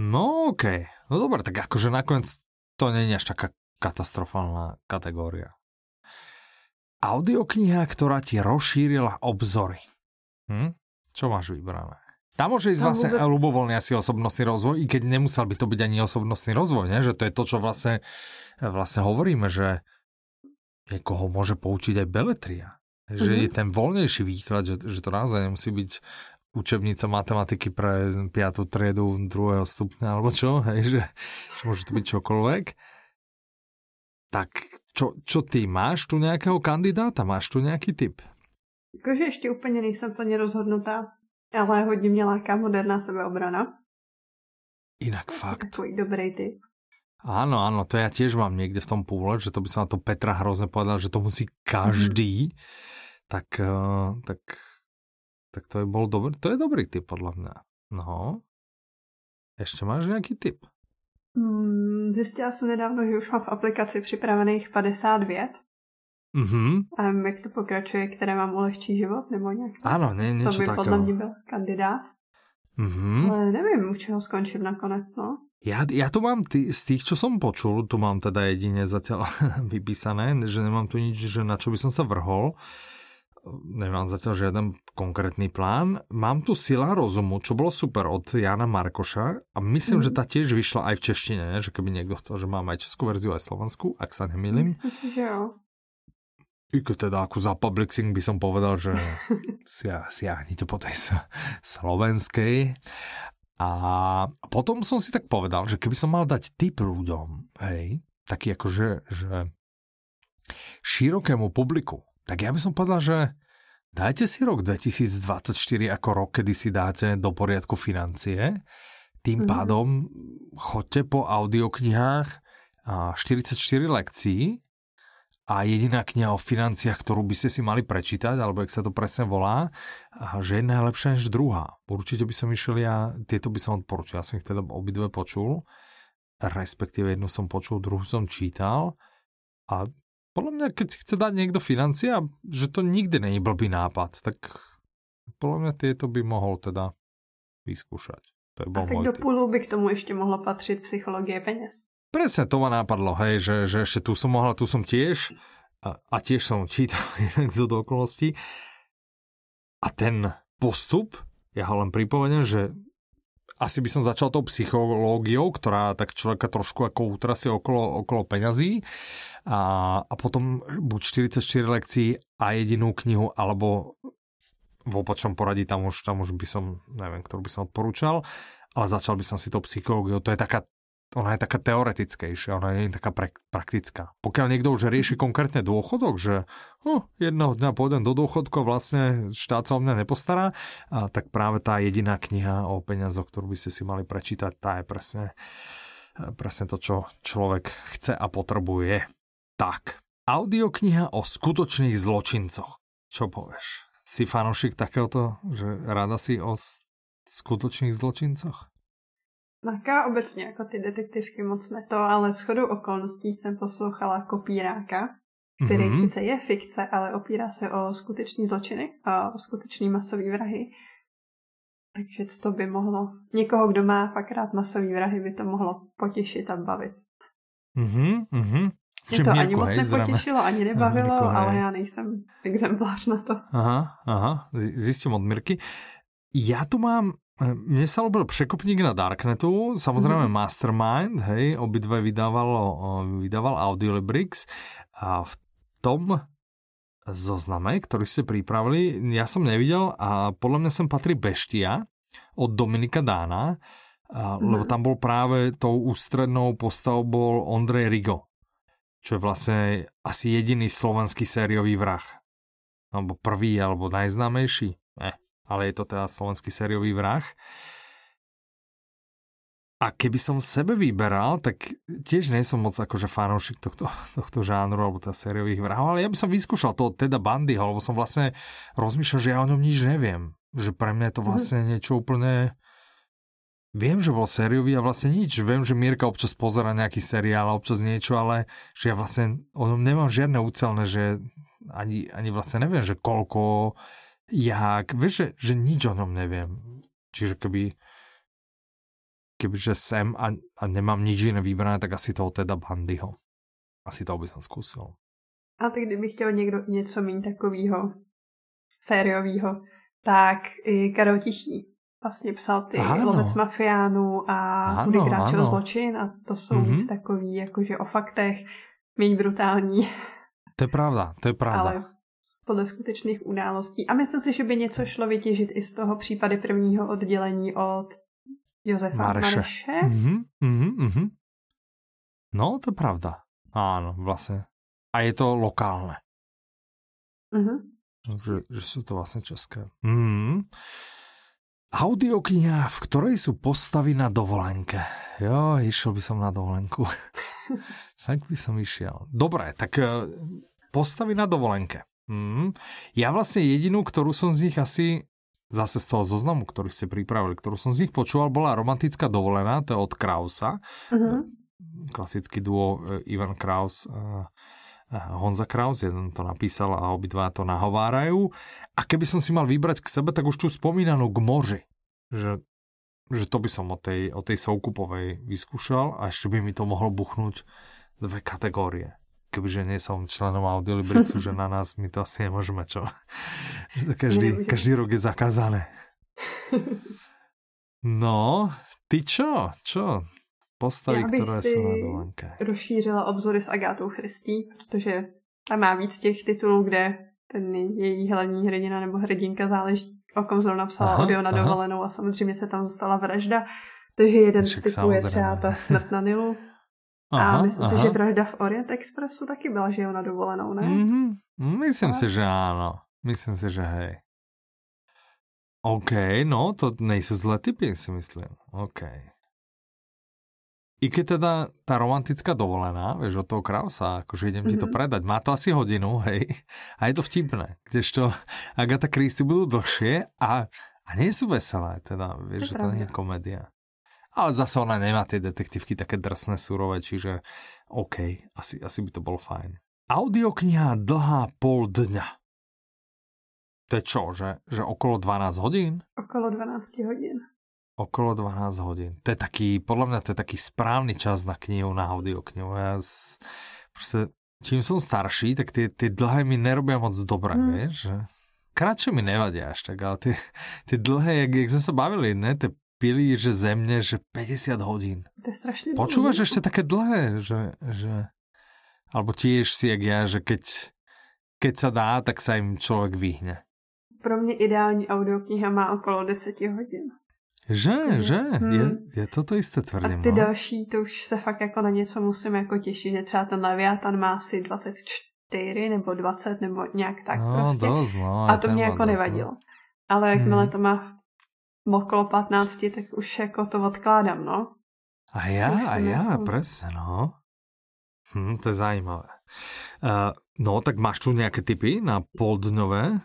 No okej, okay. no dobre, tak akože nakoniec to nie je až taká katastrofálna kategória. Audiokniha, ktorá ti rozšírila obzory. Hm? Čo máš vybrané? Tam môže ísť no, vlastne vôbec... ľubovoľný asi osobnostný rozvoj, i keď nemusel by to byť ani osobnostný rozvoj, ne? že to je to, čo vlastne, vlastne hovoríme, že niekoho môže poučiť aj beletria. Že mm-hmm. je ten voľnejší výklad, že, že to naozaj nemusí byť učebnica matematiky pre 5. triedu druhého stupňa, alebo čo, hej, že, že môže to byť čokoľvek. Tak čo, čo ty, máš tu nejakého kandidáta, máš tu nejaký typ? Jakože ještě úplně nejsem plně rozhodnutá, ale hodně mě láká moderná sebeobrana. Inak fakt. Takový dobrý typ. Áno, áno, to ja tiež mám niekde v tom púle, že to by som na to Petra hrozne povedal, že to musí každý. Mm. Tak, uh, tak tak to je bol dobrý, to je dobrý typ podľa mňa. No. Ešte máš nejaký typ? Hmm, zjistila jsem nedávno, že už mám v aplikaci připravených 50 vět. Mm-hmm. A jak to pokračuje, které mám ulehčí život, nebo nějak to, Áno, nie, to by podle mě byl kandidát. Mm-hmm. Ale nevím, u čeho skončím nakonec, no. Ja, ja tu mám tý, z tých, čo som počul, tu mám teda jedine zatiaľ vypísané, že nemám tu nič, že na čo by som sa vrhol nemám zatiaľ žiaden konkrétny plán. Mám tu Sila rozumu, čo bolo super od Jana Markoša a myslím, mm. že tá tiež vyšla aj v češtine, že keby niekto chcel, že mám aj českú verziu, aj slovenskú, ak sa nemýlim. Myslím si, že jo. I keď teda ako za publixing by som povedal, že siahnite po tej slovenskej. A potom som si tak povedal, že keby som mal dať tip ľuďom, hej, taký akože, že širokému publiku, tak ja by som povedal, že dajte si rok 2024 ako rok, kedy si dáte do poriadku financie. Tým mm-hmm. pádom chodte po audioknihách 44 lekcií a jediná kniha o financiách, ktorú by ste si mali prečítať, alebo ak sa to presne volá, že jedna je lepšia než druhá. Určite by som išiel ja, tieto by som odporúčil, ja som ich teda obidve počul, respektíve jednu som počul, druhú som čítal a podľa mňa, keď si chce dať niekto financia, že to nikdy není blbý nápad, tak podľa mňa tieto by mohol teda vyskúšať. To je bol a tak do půlu by k tomu ešte mohlo patriť psychologie peniaz. Presne to ma nápadlo, hej, že, že ešte tu som mohla, tu som tiež a, a tiež som čítal z do okolností. A ten postup, ja ho len pripomeniem, že asi by som začal tou psychológiou, ktorá tak človeka trošku ako utrasie okolo, okolo peňazí a, a potom buď 44 lekcií a jedinú knihu, alebo v opačnom poradí tam už, tam už by som, neviem, ktorú by som odporúčal, ale začal by som si to psychológiou. To je taká ona je taká teoretickejšia, ona je taká pre, praktická. Pokiaľ niekto už rieši konkrétne dôchodok, že oh, jedného dňa pôjdem do dôchodku a vlastne štát sa o mňa nepostará, a tak práve tá jediná kniha o peniazoch, ktorú by ste si mali prečítať, tá je presne, presne to, čo človek chce a potrebuje. Tak, audiokniha o skutočných zločincoch. Čo povieš? Si fanúšik takéhoto, že rada si o skutočných zločincoch? Naká obecně jako ty detektivky moc ne to, ale shodou okolností jsem poslouchala Kopíráka, který mm-hmm. sice je fikce, ale opírá se o skutečný zločiny a o skutečný masový vrahy. Takže to by mohlo, někoho, kdo má fakt rád masový vrahy, by to mohlo potěšit a bavit. Mhm, mhm. Mě to ani moc nepotěšilo, ani nebavilo, Mirko, ale já nejsem exemplář na to. Aha, aha, zjistím od Mirky. Já tu mám mne sa ľúbil Překupník na Darknetu, samozrejme mm. Mastermind, hej, obidve vydávalo, vydával Audiolibrix a v tom zozname, ktorý ste pripravili, ja som nevidel a podľa mňa sem patrí Beštia od Dominika Dána, mm. lebo tam bol práve tou ústrednou postavou bol Ondrej Rigo, čo je vlastne asi jediný slovenský sériový vrah. Alebo prvý, alebo najznámejší. Eh, ale je to teda slovenský sériový vrah. A keby som sebe vyberal, tak tiež nie som moc akože fanúšik tohto, tohto žánru alebo teda sériových vrahov, ale ja by som vyskúšal toho teda Bandyho, lebo som vlastne rozmýšľal, že ja o ňom nič neviem. Že pre mňa je to mhm. vlastne niečo úplne... Viem, že bol sériový a vlastne nič. Viem, že Mirka občas pozera nejaký seriál, občas niečo, ale že ja vlastne o ňom nemám žiadne úcelné, že ani, ani vlastne neviem, že koľko jak, vieš, že, že nič o ňom neviem. Čiže keby kebyže sem a, a nemám nič iné vybrané, tak asi toho teda Bandyho. Asi toho by som skúsil. A ty kdyby chtěl někdo něco méně takového sériového, tak i Karol Tichý vlastně psal ty ano. Lovec mafiánů a Kudy kráčel zločin a to jsou mm-hmm. víc takový jakože o faktech, méně brutální. To je pravda, to je pravda. Ale podle skutečných událostí. A myslím si, že by něco šlo vytěžit i z toho případy prvního oddělení od Jozefa Mareše. Mareše. Mm-hmm, mm-hmm, mm-hmm. No, to je pravda. Áno, vlastne. A je to lokálne. Mm-hmm. Že, že sú to vlastne české. Mm-hmm. Audiokniha, v ktorej sú postavy na dovolenke. Jo, išiel by som na dovolenku. tak by som išiel. Dobre, tak e, postavy na dovolenke. Mm. Ja vlastne jedinú, ktorú som z nich asi zase z toho zoznamu, ktorý ste pripravili, ktorú som z nich počúval, bola romantická dovolená, to je od Krausa. Uh-huh. Klasický duo e, Ivan Kraus a Honza Kraus, jeden to napísal a obidva to nahovárajú. A keby som si mal vybrať k sebe, tak už tu spomínanú k moři. Že, že to by som o tej, o tej Soukupovej vyskúšal a ešte by mi to mohlo buchnúť dve kategórie kebyže nie som členom Audiolibrixu, že na nás my to asi nemôžeme, čo? každý, každý rok je zakázané. No, ty čo? Čo? Postavy, které jsou na dovolenke. rozšířila obzory s Agátou Christí, protože tam má víc těch titulů, kde ten její hlavní hrdina nebo hrdinka záleží, o kom zrovna psala aha, audio na dovolenou a samozřejmě se tam zůstala vražda. Takže jeden z typů je třeba ta smrt na Nilu, Aha, a myslím aha. si, že vražda v Orient Expressu taky byla, že jo, na dovolenou, ne? Mm-hmm. Myslím a... si, že áno. Myslím si, že hej. OK, no, to nejsou zlé typy, si myslím. OK. I keď teda tá romantická dovolená, vieš, od toho Krausa, akože idem mm-hmm. ti to mhm. predať, má to asi hodinu, hej, a je to vtipné, kdežto Agatha Christie budú dlhšie a, a nie sú veselé, teda, vieš, to že to nie je komédia. Ale zase ona nemá tie detektívky také drsné, surové, čiže OK, asi, asi by to bolo fajn. Audiokniha dlhá pol dňa. To je čo, že, že okolo 12 hodín? Okolo 12 hodín. Okolo 12 hodín. To je taký, podľa mňa to je taký správny čas na knihu, na audioknihu. Ja z, proste, čím som starší, tak tie, tie dlhé mi nerobia moc dobre, mm. vieš? Kratšie mi nevadia až tak, ale tie, tie dlhé, jak, jak sme sa bavili, ne? Tie pilíře země, že 50 hodín. To je strašne Počúvaš ešte také dlhé, že, že... Alebo tiež si jak ja, že keď, keď sa dá, tak sa im človek vyhne. Pro mě ideální audiokniha má okolo 10 hodin. Že, že, hmm. je, je to to isté tvrdím. A ty no? další, to už se fakt jako na něco musím jako těšit, že třeba ten Leviathan má asi 24 nebo 20 nebo nějak tak no, prostě. Dost, no, a to mě jako nevadilo. No. Ale jakmile hmm. to má okolo 15, tak už jako to odkládám, no. A já, a já, presne, no. Hm, to je zajímavé. Uh, no, tak máš tu nějaké typy na poldňové?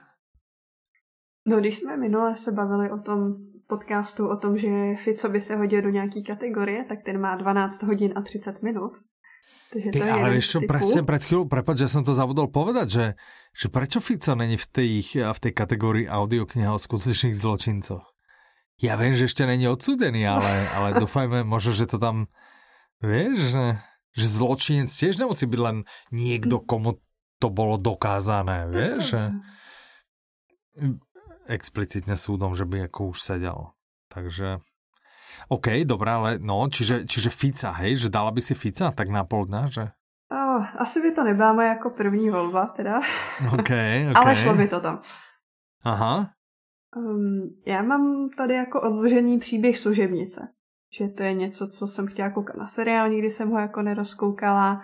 No, když jsme minule se bavili o tom podcastu o tom, že Fico by se hodil do nějaký kategorie, tak ten má 12 hodin a 30 minut. Takže Ty, to je ale vieš čo, presne pred chvíľou, prepáč, že som to zabudol povedať, že, že prečo Fico není v tej, v tej kategórii audiokniha o skutočných zločincoch? Ja viem, že ešte není odsudený, ale, ale dúfajme, možno, že to tam, vieš, že, že zločinec tiež nemusí byť len niekto, komu to bolo dokázané, vieš, že explicitne súdom, že by ako už sedel. Takže OK, dobré, ale no, čiže, čiže Fica, hej, že dala by si Fica tak na pol dňa, že? Oh, asi by to nebáme jako první volba, teda. OK, okay. ale šlo by to tam. Aha. Um, já mám tady jako odložený příběh služebnice. Že to je něco, co jsem chtěla koukat na seriál, nikdy jsem ho jako nerozkoukala,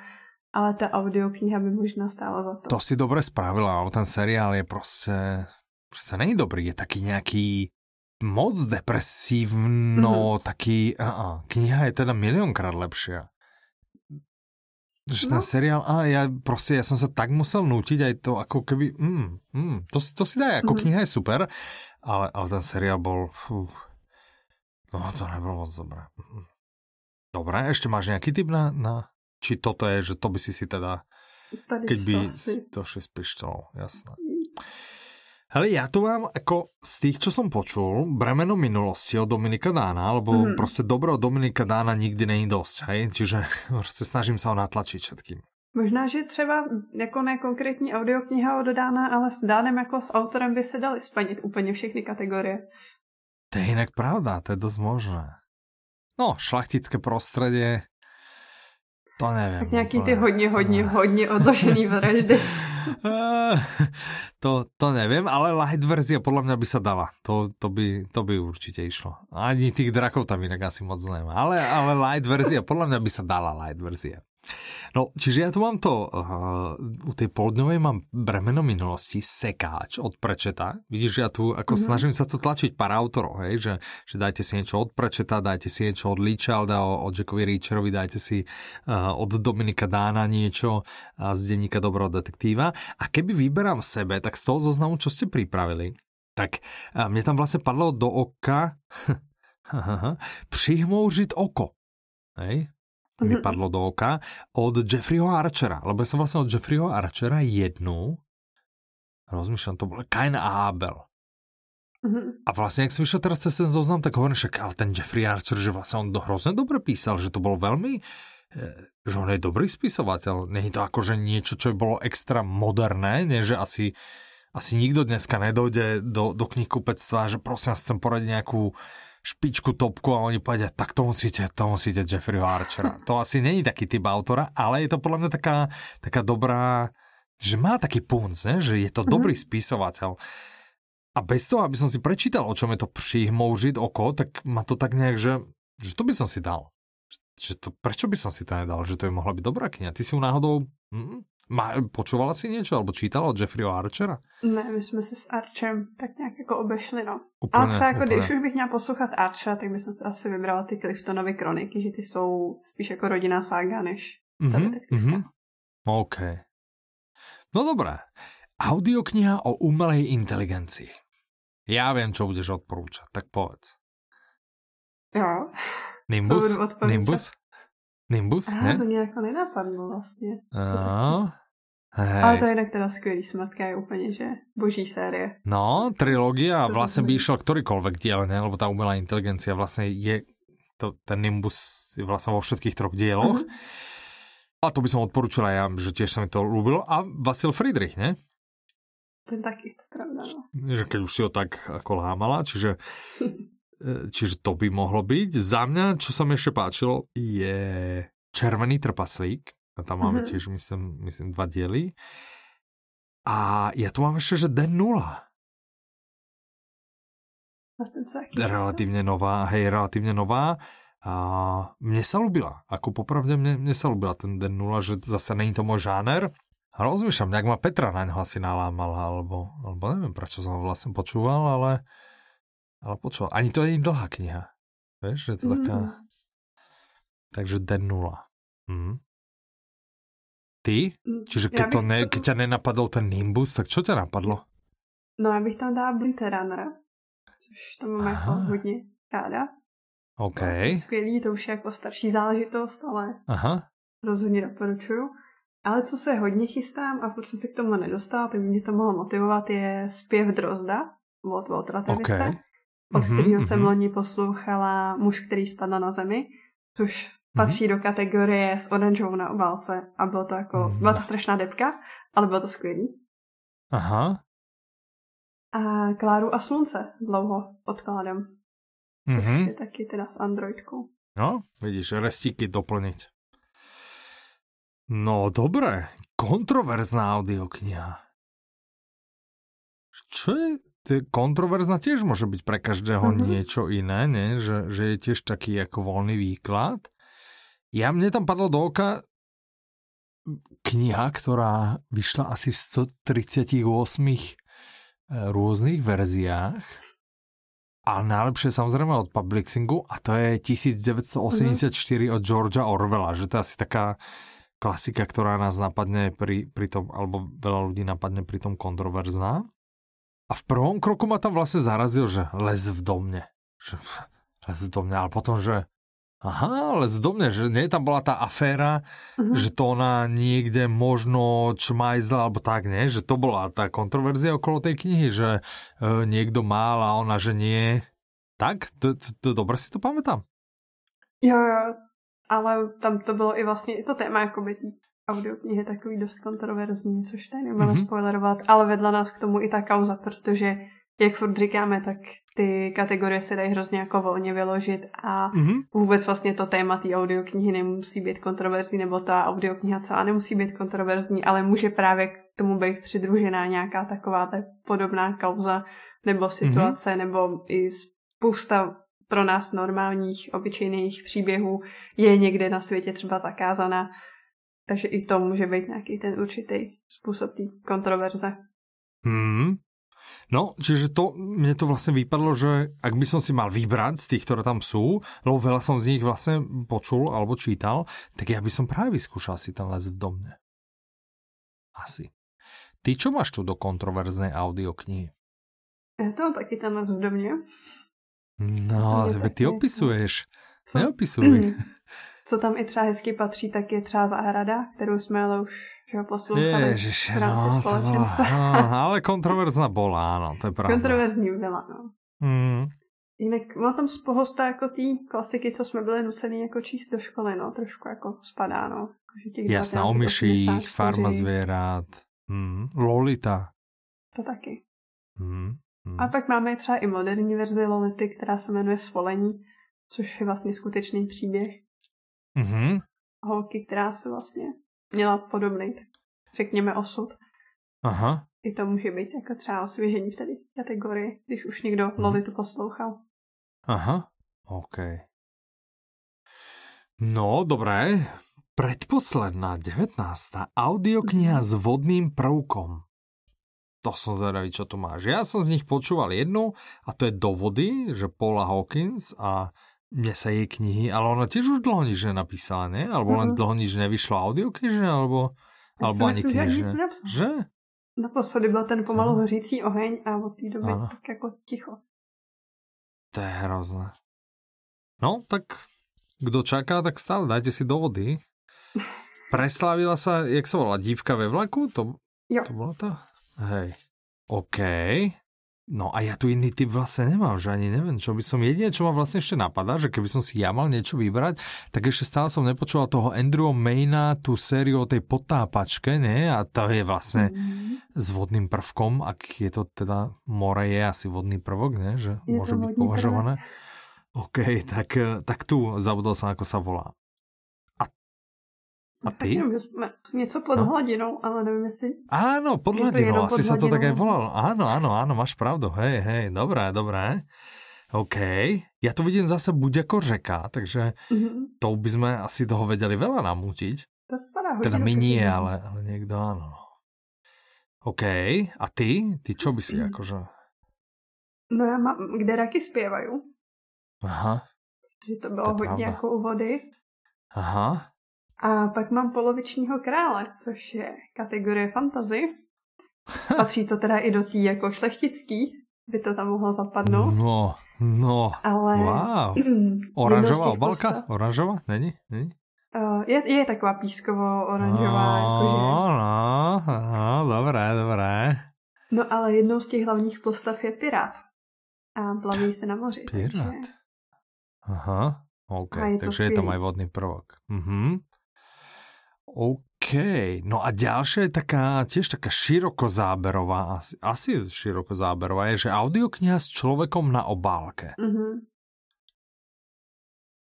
ale ta audiokniha by možná stála za to. To si dobre spravila, ale ten seriál je prostě, prostě není dobrý, je taký nějaký moc depresívno, mm-hmm. taký, a, kniha je teda miliónkrát lepšia. Že no. ten seriál, a ja proste, ja som sa tak musel nútiť aj to, ako keby, mm, mm, to, to si dá, ako mm-hmm. kniha je super, ale, ale ten seriál bol, fú, no to nebolo moc dobré. Dobre, ešte máš nejaký tip na, na, či toto je, že to by si si teda, Tady keď by to šli s pištolou, jasné. Hele, ja to mám ako z tých, čo som počul, bremeno minulosti od Dominika Dána, lebo mm. proste dobro od Dominika Dána nikdy není dosť, hej? Čiže proste snažím sa ho natlačiť všetkým. Možná, že třeba jako ne konkrétní audiokniha od Dána, ale s Dánem jako s autorem by se dali splnit úplně všechny kategorie. To je inak pravda, to je dosť možné. No, šlachtické prostredie, to neviem. Tak nejaký ty hodně, hodně, hodně odložený vraždy. to, to neviem, ale light verzia podľa mňa by sa dala. To, to, by, to by určite išlo. Ani tých drakov tam inak asi moc nemá. Ale, ale light verzia, podľa mňa by sa dala light verzia. No, čiže ja tu mám to, uh, u tej poldňovej mám bremeno minulosti, sekáč od Prečeta. Vidíš, ja tu ako mm-hmm. snažím sa to tlačiť pár autorov, hej, že, že dajte si niečo od Prečeta, dajte si niečo od Ličalda, od Jackovi Reacherovi, dajte si uh, od Dominika Dána niečo uh, z denníka Dobrého detektíva. A keby vyberám sebe, tak z toho zoznamu, čo ste pripravili, tak uh, mne tam vlastne padlo do oka přihmouřit oko. Hej? Mi mhm. padlo do oka, od Jeffreyho Archera, lebo ja som vlastne od Jeffreyho Archera jednu, rozmýšľam, to bol Kain a Abel. Mm-hmm. A vlastne, ak som išiel teraz cez ten zoznam, tak hovorím, že ale ten Jeffrey Archer, že vlastne on do hrozne dobre písal, že to bolo veľmi, e, že on je dobrý spisovateľ. Není to ako, že niečo, čo bolo extra moderné, nie, že asi, asi nikto dneska nedojde do, do knihkupectva, že prosím, chcem poradiť nejakú špičku topku a oni povedia, tak to musíte, to musíte Jeffreyho Archera. To asi není taký typ autora, ale je to podľa mňa taká, taká dobrá, že má taký punc, ne? že je to mm-hmm. dobrý spisovateľ. A bez toho, aby som si prečítal, o čom je to přihmoužiť oko, tak ma to tak nejak, že, že to by som si dal. Že to, prečo by som si to nedal? Že to by mohla byť dobrá kniha. Ty si ju náhodou hm, má, počúvala si niečo, alebo čítala od Jeffreyho Archera? Ne, my jsme se s Archerem tak nějak jako obešli, no. Úplně, Ale třeba jako, úplně. když už bych měla poslouchat Archera, tak bych si asi vybrala ty Cliftonovy kroniky, že ty jsou spíš jako rodinná sága, než mm-hmm, mm-hmm. OK. No dobré. Audiokniha o umelej inteligencii. Ja viem, čo budeš odporúčať, tak povedz. Jo. Nimbus? Nimbus? Nimbus, Aha, ne? to mě jako nenapadlo vlastně. No, Hej. Ale to je inak teda skvělý smatka, je úplne, že boží série. No, trilógia a vlastne by išiel ktorýkoľvek diel, ne? lebo tá umelá inteligencia vlastne je, to, ten Nimbus je vlastne vo všetkých troch dieloch. Uh-huh. A to by som odporúčil aj ja, že tiež sa mi to ľúbilo. A Vasil Friedrich, ne? Ten taký, pravda, no. Že keď už si ho tak ako lámala, čiže čiže to by mohlo byť. Za mňa, čo sa mi ešte páčilo, je Červený trpaslík. A tam máme mm-hmm. tiež, myslím, myslím, dva diely. A ja tu mám ešte, že Den nula. Relatívne nová, hej, relatívne nová. A mne sa ľúbila, ako popravde mne, mne sa ľúbila ten Den nula, že zase není to môj žáner. A rozmýšľam, nejak ma Petra na ňo asi nalámala, alebo, alebo neviem, prečo som ho vlastne počúval, ale ale počul, ani to nie je dlhá kniha. Vieš, je to taká... Mm. Takže den nula. Mm. Ty? Čiže keď, to ne, keď ťa nenapadol ten Nimbus, tak čo ťa napadlo? No, ja bych tam dala Blade Runnera. což to mám jako hodně ráda. OK. To skvělý, to už je jako starší záležitost, ale Aha. rozhodně doporučuju. Ale co se hodně chystám a proč jsem se k tomu nedostala, tak mě to mohlo motivovat, je zpěv Drozda od Waltera Tevice, okay. Od mm-hmm, jsem loni poslouchala Muž, který spadl na zemi, což mm-hmm. patří do kategorie s oranžovou na obálce a bylo to jako, mm-hmm. byla to strašná depka, ale bylo to skvělý. Aha. A Kláru a slunce dlouho odkládám. Mm-hmm. je taky teda s Androidkou. No, vidíš, restíky doplniť. No, dobré. Kontroverzná audiokniha. Čo je? Kontroverzná tiež môže byť pre každého mm-hmm. niečo iné, nie? Že, že je tiež taký ako voľný výklad. Ja, mne tam padlo do oka kniha, ktorá vyšla asi v 138 eh, rôznych verziách a najlepšie samozrejme od Publixingu a to je 1984 mm. od Georgia Orwella, že to je asi taká klasika, ktorá nás napadne pri, pri tom, alebo veľa ľudí napadne pri tom kontroverzná. A v prvom kroku ma tam vlastne zarazil, že les v domne. Že, les v domne, ale potom, že Aha, ale zdomne, že nie tam bola tá aféra, uh-huh. že to ona niekde možno čmajzla, alebo tak, nie? Že to bola tá kontroverzia okolo tej knihy, že e, niekto mal a ona, že nie. Tak? To, to, to dobre si to pamätám. Jo, jo, ale tam to bylo i vlastně, i to téma jakoby audioknihy takový dost kontroverzní, což tady nebudeme mm-hmm. spoilerovat, ale vedla nás k tomu i ta kauza, protože jak furt říkáme, tak ty kategorie se dají hrozně jako volně vyložit a mm-hmm. vůbec vlastně to téma té audioknihy nemusí být kontroverzní, nebo ta audiokniha celá nemusí být kontroverzní, ale může právě k tomu být přidružená nějaká taková ta podobná kauza nebo situace, mm-hmm. nebo i spousta pro nás normálních, obyčejných příběhů je někde na světě třeba zakázaná. Takže i to může být nějaký ten určitý způsob té kontroverze. Hmm, No, čiže to, mne to vlastne vypadlo, že ak by som si mal vybrať z tých, ktoré tam sú, lebo veľa som z nich vlastne počul alebo čítal, tak ja by som práve vyskúšal si ten les v domne. Asi. Ty čo máš tu do kontroverznej audioknihy? Ja to taký ten les v domne. No, ale ty opisuješ. Co? Neopisuj. Co tam i třeba hezky patří, tak je třeba zahrada, kterou jsme ale už že poslouchali Ježiš, v rámci no, společenstva. Bola, no, ale kontroverzná bola, áno, to je pravda. Kontroverzní byla, no. Mm. Jinak má tam spohosta jako té klasiky, co jsme byli nucený jako číst do školy, no, trošku jako spadá, no. Jasná, o myších, farma zvierat, mm, Lolita. To taky. Mm, mm. A pak máme třeba i moderní verzi Lolity, která se jmenuje Svolení, což je vlastně skutečný příběh. Mm-hmm. Holky, která se vlastně měla podobný, řekněme, osud. Aha. I to může být jako třeba osvěžení v tady kategorii, když už někdo hmm. Lolitu poslouchal. Aha, OK. No, dobré. Predposledná, 19. Audiokniha s vodným prvkom. To som zvedavý, čo tu máš. Ja som z nich počúval jednu a to je Do vody, že Paula Hawkins a mne sa jej knihy, ale ona tiež už dlho nič nenapísala, ne? Alebo len mhm. dlho nič nevyšlo audiokniže, alebo, alebo ani knižne. Že? Naposledy byl ten pomalu hořící oheň a od té doby ano. tak jako ticho. To je hrozné. No, tak kdo čaká, tak stále dajte si do vody. Preslávila sa, jak sa volá, dívka ve vlaku? To, jo. to bola tá? Hej. OK. No a ja tu iný typ vlastne nemám, že ani neviem, čo by som, jedine, čo ma vlastne ešte napadá, že keby som si ja mal niečo vybrať, tak ešte stále som nepočúval toho Andrew Mayna, tú sériu o tej potápačke, nie? A to je vlastne mm-hmm. s vodným prvkom, ak je to teda, more je asi vodný prvok, nie? Že je môže byť považované. Prvok. OK, tak, tak tu zabudol som, ako sa volá. A ty? Nevím, jsme něco pod no. hladinou, ale nevím, jestli... Áno, pod hladinou, asi sa to tak aj volalo. Áno, áno, áno, máš pravdu, hej, hej, dobré, dobré. OK, ja to vidím zase buď ako řeka, takže mm-hmm. to by sme asi toho vedeli veľa namútiť. To spadá Teda my nie, ale, ale niekto áno. No. OK, a ty? Ty čo by si mm. akože... No já mám, kde raky zpěvají. Aha. Že to bylo to hodně pravda. jako u vody. Aha. A pak mám polovičního krále, což je kategorie fantazy. Patří to teda i do tý jako šlechtický by to tam mohlo zapadnout. No, no, ale... wow. Oranžová obalka? Postav... Oranžová? Není? Není? Uh, je, je taková pískovo-oranžová. No, jakože... no, no, dobré, dobré. No ale jednou z těch hlavních postav je pirát. A plaví se na moři. Pirát? Takže... Aha, OK, je takže je tam aj vodný prvok. Mhm. OK, no a ďalšia je taká, tiež taká širokozáberová, asi, asi širokozáberová, je, že audiokniha s človekom na obálke. Mm-hmm.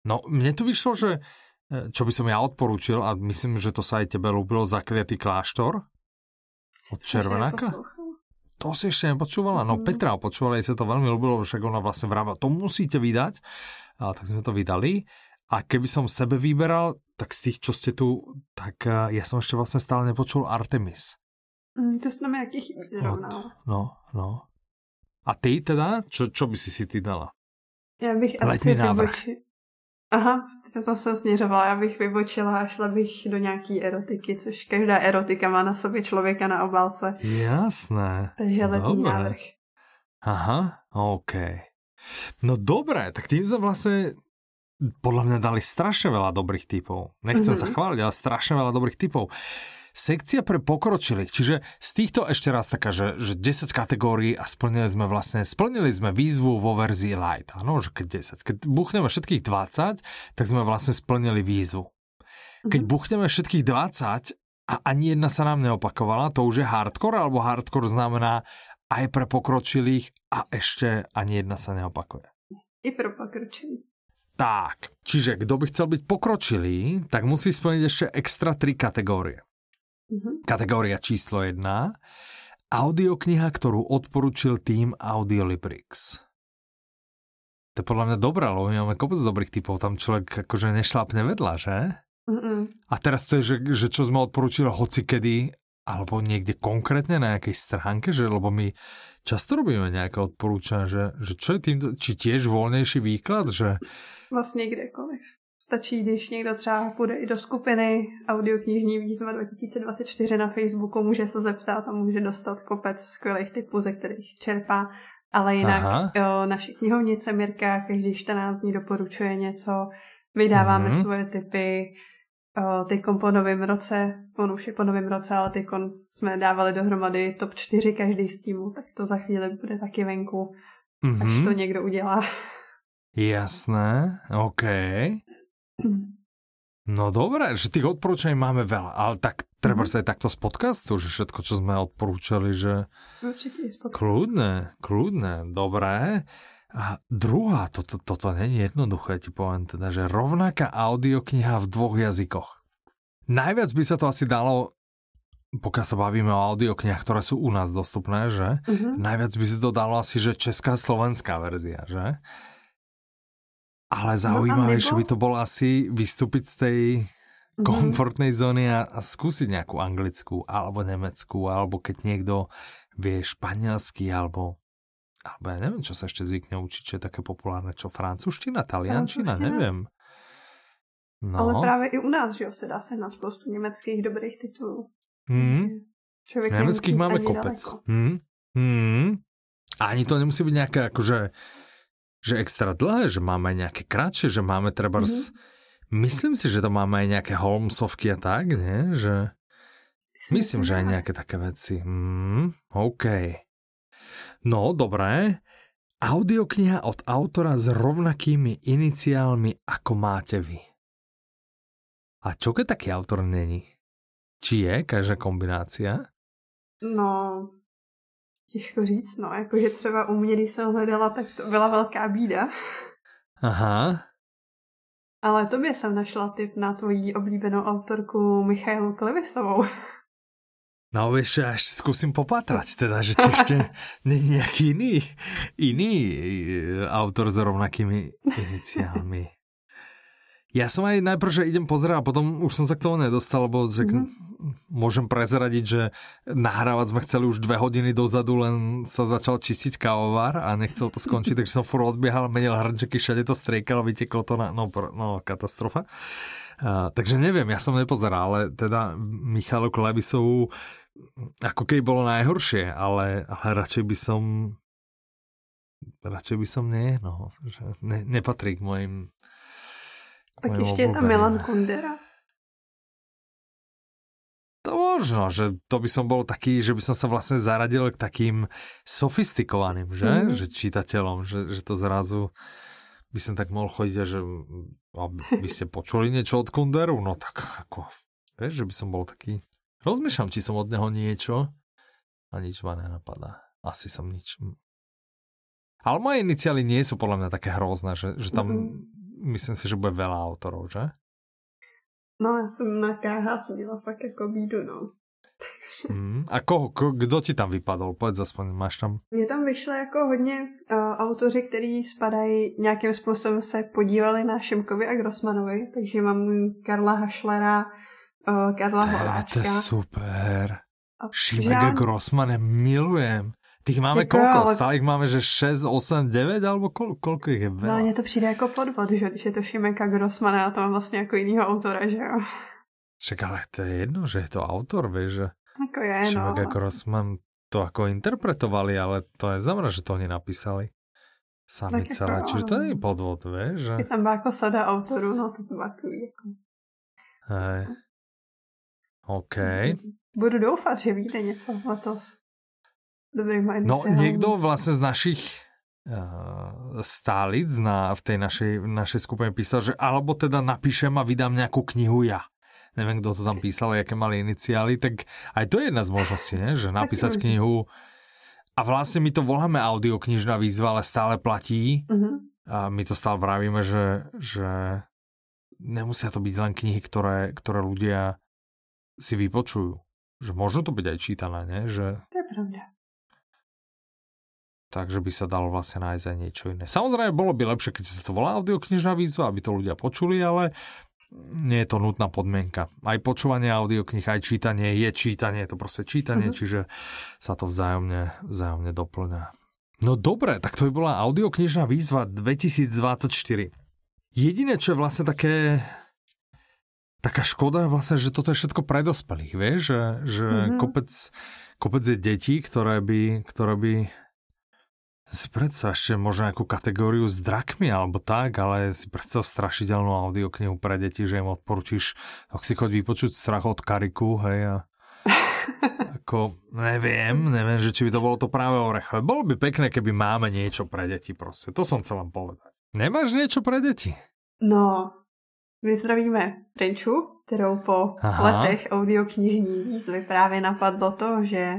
No, mne to vyšlo, že e, čo by som ja odporúčil, a myslím, že to sa aj tebe ľúbilo, Zakliatý kláštor od Červenáka. To si ešte nepočúvala? No mm. Petra počúvala, jej sa to veľmi ľúbilo, však ona vlastne vravila, to musíte vydať. A tak sme to vydali. A keby som sebe vyberal, tak z tých, čo ste tu, tak uh, ja som ešte vlastne stále nepočul Artemis. Mm, to som nejaký chybí No, no. A ty teda? Čo, čo by si si ty dala? Já bych Letní asi návrh. Vyboči... Aha, to jsem směřovala. Já bych vybočila a šla bych do nějaký erotiky, což každá erotika má na sobě člověka na obálce. Jasné. Takže letní Dobre. návrh. Aha, OK. No dobré, tak tým sme vlastne podľa mňa dali strašne veľa dobrých typov. Nechcem mm-hmm. sa chváliť, ale strašne veľa dobrých typov. Sekcia pre pokročilých, čiže z týchto ešte raz taká, že, že 10 kategórií a splnili sme vlastne, splnili sme výzvu vo verzii light. Áno, že keď 10. Keď buchneme všetkých 20, tak sme vlastne splnili výzvu. Keď mm-hmm. buchneme všetkých 20 a ani jedna sa nám neopakovala, to už je hardcore, alebo hardcore znamená aj pre pokročilých a ešte ani jedna sa neopakuje. I pre pokročilých. Tak, čiže kto by chcel byť pokročilý, tak musí splniť ešte extra tri kategórie. Mm-hmm. Kategória číslo jedna. Audiokniha, ktorú odporučil tým Audiolibrix. To je podľa mňa dobré, lebo my máme kopec dobrých typov, tam človek akože nešlápne vedľa, že? Mm-mm. A teraz to je, že, že čo sme odporučili hoci kedy, alebo niekde konkrétne na nejakej stránke, že lebo my často robíme nejaké odporúčania, že, že čo je tým, či tiež voľnejší výklad, že Vlastně kdekoliv. Stačí, když někdo třeba půjde i do skupiny audioknižní výzva 2024 na Facebooku, může se zeptat a může dostat kopec skvělých typů, ze kterých čerpá. Ale jinak jo, naše knihovnice Mirka každý 14 dní doporučuje něco, vydáváme mm-hmm. svoje typy, teď po novém roce, on už je po novém roce, ale teď jsme dávali dohromady top 4 každý z týmu, tak to za chvíli bude taky venku, mm-hmm. až mhm. to někdo udělá. Jasné, OK. No dobré, že tých odporúčaní máme veľa, ale tak treba mm-hmm. sa aj takto z podcastu, že všetko, čo sme odporúčali, že... Určite z podcastu. Kľudné, kľudné, dobré. A druhá, toto, toto není jednoduché, ti poviem teda, že rovnaká audiokniha v dvoch jazykoch. Najviac by sa to asi dalo, pokiaľ sa bavíme o audioknihách, ktoré sú u nás dostupné, že? Mm-hmm. Najviac by sa to dalo asi, že česká slovenská verzia, že? Ale no zaujímavejšie by to bolo asi vystúpiť z tej mm-hmm. komfortnej zóny a, a skúsiť nejakú anglickú alebo nemeckú, alebo keď niekto vie španielsky, alebo alebo ja neviem, čo sa ešte zvykne učiť, čo je také populárne, čo francúzština, taliančina, neviem. No. Ale právě i u nás, že jo, se dá sehnat spoustu německých dobrých titulů. Mm. Německých máme kopec. Mm. Mm. A ani to nemusí byť nejaké akože že extra dlhé, že máme nejaké kratšie, že máme treba... Mm-hmm. Myslím si, že to máme aj nejaké Holmesovky a tak, nie? Že... Myslím, že aj nejaké také veci. Mm, OK. No, dobré. Audiokniha od autora s rovnakými iniciálmi, ako máte vy. A čo keď taký autor není? Či je každá kombinácia? No, Těžko říct, no, jakože třeba u mě, když jsem hledala, tak to byla velká bída. Aha. Ale tobě jsem našla tip na tvoji oblíbenou autorku Michailu Klevisovou. No vieš, ja ešte skúsim popatrať, teda, že či ešte nie nejaký iný, iný e, autor s rovnakými iniciálmi. Ja som aj najprv, že idem pozerať a potom už som sa k tomu nedostal, lebo že mm-hmm. môžem prezradiť, že nahrávať sme chceli už dve hodiny dozadu, len sa začal čistiť kávovar a nechcel to skončiť, takže som furt odbiehal, menil hrnčeky, všade to striekalo, vyteklo to na, no, no katastrofa. A, takže neviem, ja som nepozeral, ale teda Michalu Klebisovú ako keby bolo najhoršie, ale, ale radšej by som radšej by som nie, no, že ne, nepatrí k mojim Tak ešte je tam Milan Kundera. To možno, že to by som bol taký, že by som sa vlastne zaradil k takým sofistikovaným, že? Mm. Že čitateľom, že, že to zrazu by som tak mohol chodiť a že a vy ste počuli niečo od Kunderu? No tak ako, vieš, že by som bol taký... Rozmýšľam, či som od neho niečo a nič ma nenapadá. Asi som nič. Ale moje iniciály nie sú podľa mňa také hrozné, že, že tam mm-hmm. myslím si, že bude veľa autorov, že? No, já jsem na KH měla fakt jako bídu, no. Mm, a koho, ko, kdo ti tam vypadl? Povedz aspoň, máš tam? Mně tam vyšlo jako hodně uh, autoři, kteří spadají, nějakým způsobem se podívali na Šimkovi a Grossmanovi, takže mám Karla Hašlera, uh, Karla Holáčka. To je super. A Grossman milujem. Tých máme Tyko, koľko? Ale... Stále ich máme, že 6, 8, 9, alebo kol, koľko ich je veľa? No, mně to přijde jako podvod, že když je to Šimeka Grossmana a to mám vlastně jako jinýho autora, že jo? Však ale to je jedno, že je to autor, vieš, že ako je, no. Šimek a Grossman to ako interpretovali, ale to je znamená, že to oni napísali sami tak celé. Ako, Čiže to je podvod, vieš, že... Je tam ako sada autoru, no to byla jako... Hej. OK. Budu doufat, že vyjde něco letos. Dobrý No niekto vlastne z našich uh, stálic na, v tej našej, našej skupine písal, že alebo teda napíšem a vydám nejakú knihu ja. Neviem, kto to tam písal, aké mali iniciály, tak aj to je jedna z možností, ne? že napísať knihu a vlastne my to voláme audioknižná výzva, ale stále platí. Uh-huh. A my to stále vravíme, že, že nemusia to byť len knihy, ktoré, ktoré ľudia si vypočujú. Že môžu to byť aj čítané, ne? Že... To je pravda takže by sa dalo vlastne nájsť aj niečo iné. Samozrejme, bolo by lepšie, keď sa to volá audioknižná výzva, aby to ľudia počuli, ale nie je to nutná podmienka. Aj počúvanie audioknih, aj čítanie je čítanie, je to proste čítanie, uh-huh. čiže sa to vzájomne, vzájomne doplňa. No dobre, tak to by bola audioknižná výzva 2024. Jediné, čo je vlastne také taká škoda vlastne, že toto je všetko pre dospelých, vieš, že, že mm-hmm. kopec, kopec je detí, ktoré by, ktoré by si predstav ešte možno nejakú kategóriu s drakmi alebo tak, ale si predstav strašidelnú audioknihu pre deti, že im odporučíš, ak si choď vypočuť strach od Kariku, hej, a ako, neviem, neviem, že či by to bolo to práve orechové. Bolo by pekné, keby máme niečo pre deti proste, to som chcel len povedať. Nemáš niečo pre deti? No, my zdravíme Renču, kterou po Aha. letech audioknižní výzvy právě napadlo to, že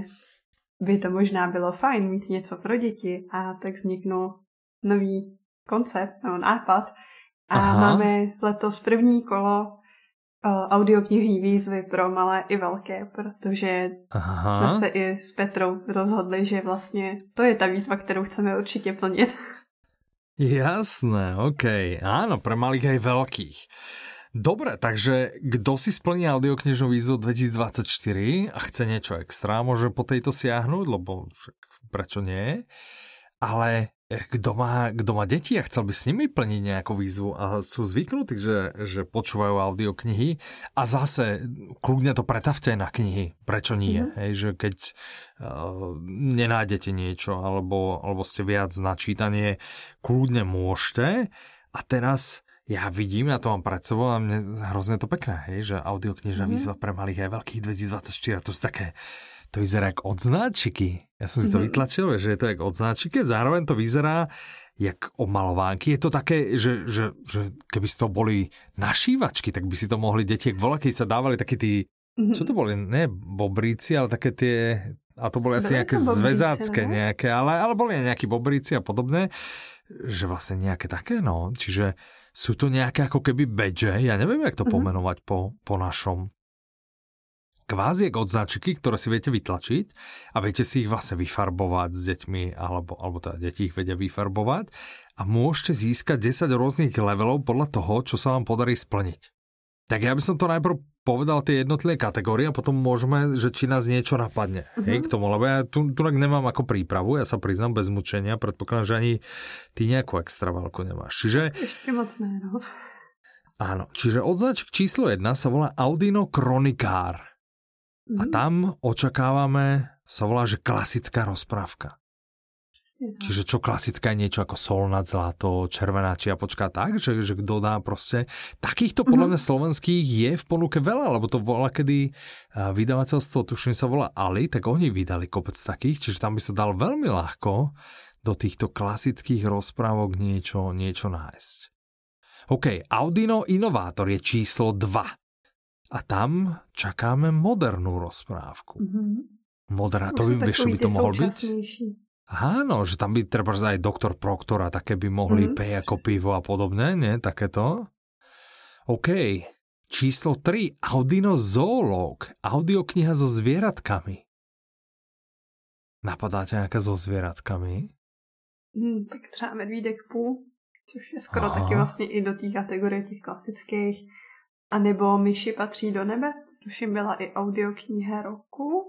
by to možná bylo fajn mít něco pro děti a tak vzniknul nový koncept nebo nápad a Aha. máme letos první kolo uh, audioknižní výzvy pro malé i velké, protože Aha. jsme se i s Petrou rozhodli, že vlastně to je ta výzva, kterou chceme určitě plnit. Jasné, OK. Áno, pre malých aj veľkých. Dobre, takže kto si splní audioknižnú výzvu 2024 a chce niečo extra, môže po tejto siahnuť, lebo však prečo nie? Ale kto má, kto má deti a chcel by s nimi plniť nejakú výzvu a sú zvyknutí, že, že počúvajú audioknihy a zase kľudne to pretavte na knihy. Prečo nie? Mm-hmm. Hej, že keď uh, nenájdete niečo alebo, alebo ste viac na čítanie, kľudne môžete. A teraz ja vidím, ja to mám pred sebou a mne hrozne to pekné, hej, že audioknižná mm-hmm. výzva pre malých aj veľkých 2024, a to sú také, to vyzerá jak odznáčiky. Ja som si to mm-hmm. vytlačil, že je to jak odznáčiky, zároveň to vyzerá jak omalovánky. Je to také, že, že, že keby to boli našívačky, tak by si to mohli deti, voľa, keď sa dávali také tí, mm-hmm. čo to boli, ne bobríci, ale také tie, a to boli asi nejaké zväzácké nejaké, ale, ale boli nejakí bobríci a podobné, že vlastne nejaké také, no. Čiže sú to nejaké ako keby badge, ja neviem, jak to mm-hmm. pomenovať po, po našom. Kvázi odznačiky, ktoré si viete vytlačiť a viete si ich vlastne vyfarbovať s deťmi, alebo, alebo teda deti ich vedia vyfarbovať a môžete získať 10 rôznych levelov podľa toho, čo sa vám podarí splniť. Tak ja by som to najprv povedal tie jednotlivé kategórie a potom môžeme, že či nás niečo napadne. Uh-huh. Hej, k tomu, lebo ja tu, tu nemám ako prípravu, ja sa priznám bez mučenia, predpokladám, že ani ty nejakú extra veľkú nemáš. Čiže... Ešte moc ne, no. Áno, čiže odznačk číslo 1 sa volá Audino Kronikár. Uh-huh. A mhm. tam očakávame, sa volá, že klasická rozprávka. Čiže čo klasické je niečo ako sol nad zlato, červená čiapočka, tak? Že, že kto dá proste... Takýchto podľa mňa mhm. slovenských je v ponuke veľa, lebo to volá, kedy vydavateľstvo, tuším sa volá Ali, tak oni vydali kopec takých, čiže tam by sa dal veľmi ľahko do týchto klasických rozprávok niečo, niečo nájsť. OK, Audino Inovátor je číslo 2. A tam čakáme modernú rozprávku. Mm-hmm. Moderná, to by, vieš, by to mohol byť? Áno, že tam by treba aj doktor Proktor a také by mohli mm, pej ako pivo a podobne, nie? Takéto. OK. Číslo 3. Audino Zoológ. Audiokniha so zvieratkami. Napadá ťa nejaká so zvieratkami? Hmm, tak třeba Medvídek půl, což je skoro Aha. taky vlastně i do té kategorie těch klasických. A nebo Myši patří do nebe, tuším byla i audiokniha roku.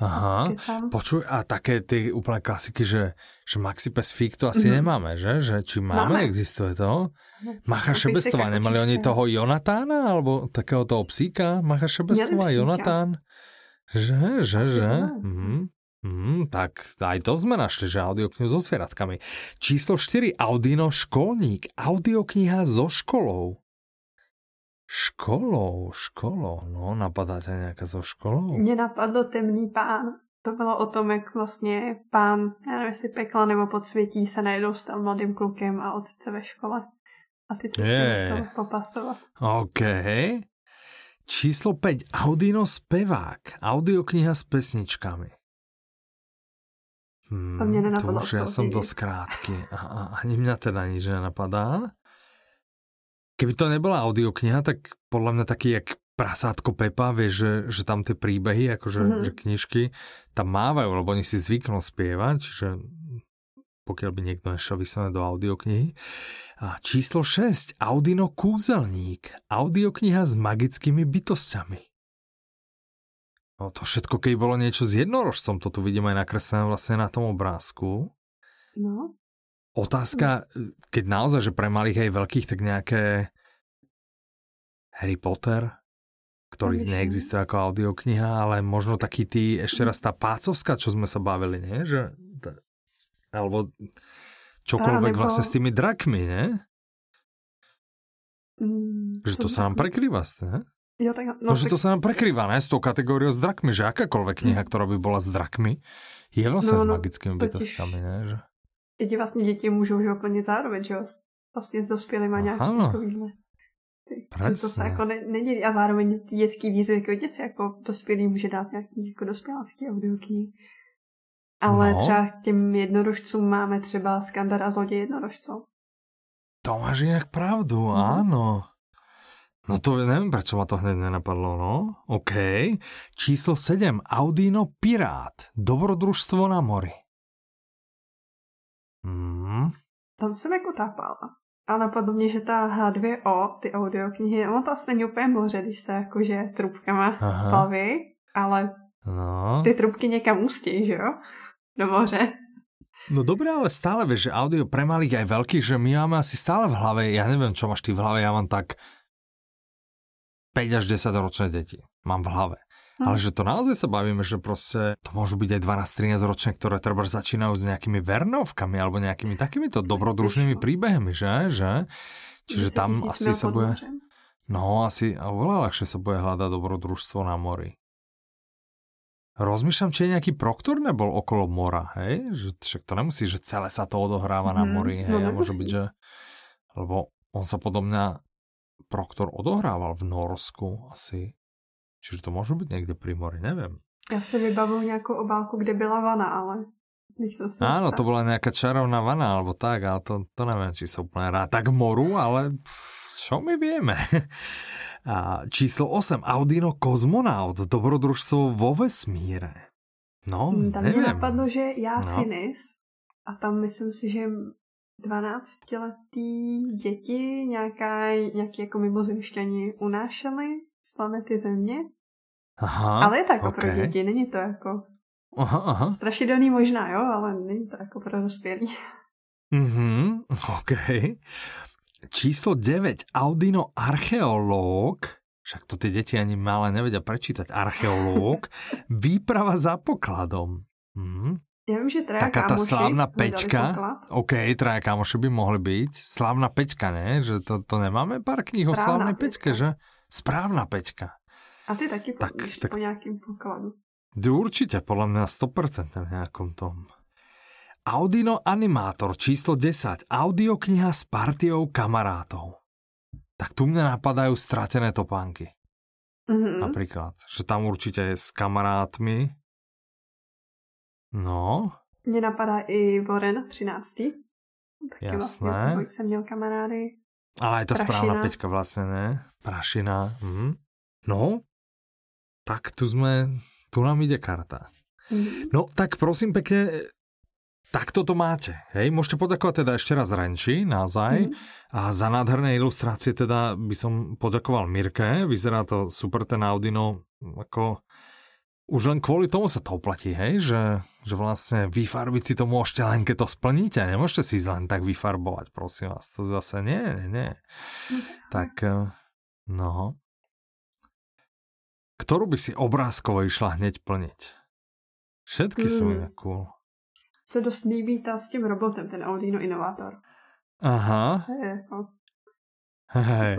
Aha, počuj, a také ty úplné klasiky, že, že Maxi Pacific to asi mm-hmm. nemáme, že? že? Či máme, máme. existuje to? Macha Šebestová, nemali oni toho Jonatána, alebo takého toho psíka? Macha Šebestová, Jonatán? Že, že, že? Mhm. Mm, tak aj to sme našli, že audioknihu so zvieratkami. Číslo 4, Audino školník. Audiokniha so školou. Školou, školou, no napadá ťa nejaká so školou? Mně napadlo temný pán. To bylo o tom, jak vlastně pán, já nevím, jestli pekla nebo podsvětí se najednou stal mladým klukem a ocit se ve škole. A ty se s tím musel popasovat. OK. Číslo 5. Audino spevák. Audiokniha s pesničkami. Hmm, to nenapadlo. To už ja som dosť krátky. A, a ani mňa teda nič nenapadá. Keby to nebola audiokniha, tak podľa mňa taký jak prasátko Pepa, vieš, že, že tam tie príbehy, akože mm-hmm. že knižky tam mávajú, lebo oni si zvyknú spievať, čiže pokiaľ by niekto nešiel vyslovene do audioknihy. A číslo 6. Audino Kúzelník. Audiokniha s magickými bytostiami. No to všetko, keď bolo niečo s jednorožcom, to tu vidím aj nakreslené vlastne na tom obrázku. No. Otázka, keď naozaj, že pre malých aj veľkých, tak nejaké Harry Potter, ktorý neexistuje ako audiokniha, ale možno taký tý, ešte raz tá pácovská, čo sme sa bavili, nie? Že, alebo čokoľvek alebo... vlastne s tými drakmi, nie? Mm, že to sa nám prekrýva, ne? Jo, tak, no, no, že tak... to sa nám prekrýva, ne, s tou kategóriou s drakmi, že akákoľvek kniha, mm. ktorá by bola s drakmi, je vlastne no, no, s magickými bytostiami, ne, že? Děti vlastně děti můžou že úplně zároveň, že vlastně s dospělými nějaký takovýhle. To se jako ne, nedělí. A zároveň ty dětský výzvy jako děti jako dospělý může dát nějaký jako dospělácký audioknihy. Ale no. třeba k těm jednorožcům máme třeba Skandar a zloděj jednorožcov. To máš jinak pravdu, mm. áno. No to neviem, prečo ma to hneď nenapadlo, no. OK. Číslo 7. Audino Pirát. Dobrodružstvo na mori. Hmm. Tam jsem jako tápala. A napadlo mě, že ta H2O, ty audioknihy, ono to asi není úplně moře, když se jakože trubkama Aha. ale no. ty trubky někam ústí, že jo? Do moře. No dobré, ale stále vieš, že audio pre malých aj veľkých, že my máme asi stále v hlave, ja neviem, čo máš ty v hlave, ja mám tak 5 až 10 ročné deti. Mám v hlave. Hm. Ale že to naozaj sa bavíme, že proste to môžu byť aj 12-13 ročné, ktoré treba začínajú s nejakými vernovkami alebo nejakými takýmito dobrodružnými príbehmi, že? že? Čiže tam asi sa bude... No, asi oveľa ľahšie sa bude hľadať dobrodružstvo na mori. Rozmýšľam, či je nejaký proktor nebol okolo mora, hej? Že, však to nemusí, že celé sa to odohráva mm, na mhm. mori, hej? No, môže byť, že... Lebo on sa podľa mňa Proktor odohrával v Norsku asi. Čiže to môže byť niekde pri mori, neviem. Ja si vybavujem nejakú obálku, kde byla vana, ale som sa Áno, to bola nejaká čarovná vana, alebo tak, ale to, to neviem, či sa úplne rád tak moru, ale čo my vieme. A číslo 8, Audino Kozmonaut, dobrodružstvo vo vesmíre. No, hm, tam neviem. mě napadlo, že já no. Finis a tam myslím si, že 12-letý děti nějaká, nějaký jako mimozemšťani unášeli z planety Země. Aha, ale je to jako okay. pro děti, není to jako aha, aha. strašidelný možná, jo, ale není to jako pro dospělí. Mhm, OK. Číslo 9. Audino archeológ, však to tie deti ani malé nevedia prečítať, archeológ, výprava za pokladom. Mhm. Ja viem, že traja Taká tá slávna pečka. OK, traja kamoši by mohli byť. Slávna pečka, ne? Že to, to nemáme pár kníh o slávnej pečke, že? Správna pečka. A ty taky tak, tak, po nejakým pokladu. Určite, podľa mňa 100% v nejakom tom. Audino Animátor číslo 10. Audiokniha s partiou kamarátov. Tak tu mne napadajú stratené topánky. Mm-hmm. Napríklad. Že tam určite je s kamarátmi No. Mně napadá i Voren 13. Taky Jasné. Vlastně, měl kamarády. Ale aj tá správna peťka vlastne, ne? Prašina. Mhm. No, tak tu sme, tu nám ide karta. Mhm. No, tak prosím pekne, takto to máte. Hej, môžete poďakovať teda ešte raz Renči, naozaj. Mm. A za nádherné ilustrácie teda by som poďakoval Mirke. Vyzerá to super ten Audino, ako už len kvôli tomu sa to oplatí, hej? Že, že vlastne vyfarbiť si to môžete len keď to splníte. Nemôžete si len tak vyfarbovať, prosím vás. To zase nie, nie, nie. Tak, eh, no. Ktorú by si obrázkovo išla hneď plniť? Všetky hmm. sú inak cool. Se dost líbí tá s tím robotem, ten Audino Innovator. Aha. Hej, jako. Hej.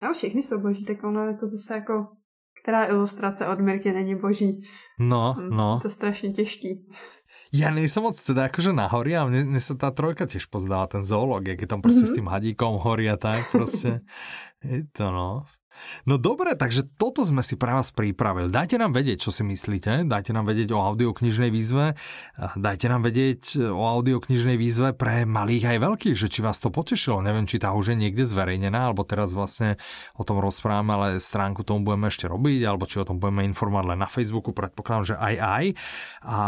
A všechny jsou boží, tak ono je to zase jako která ilustrace od Mirky není boží. No, hm, no. To je strašně těžký. Ja nejsem moc teda akože na hory, ale mne, mne sa tá trojka tiež pozdáva, ten zoolog, jak je tam proste mm-hmm. s tým hadíkom horí a tak proste. je to no. No dobre, takže toto sme si pre vás pripravili. Dajte nám vedieť, čo si myslíte. Dajte nám vedieť o audioknižnej výzve. Dajte nám vedieť o audioknižnej výzve pre malých aj veľkých, že či vás to potešilo. Neviem, či tá už je niekde zverejnená, alebo teraz vlastne o tom rozprávame, ale stránku tomu budeme ešte robiť, alebo či o tom budeme informovať len na Facebooku. Predpokladám, že aj aj. A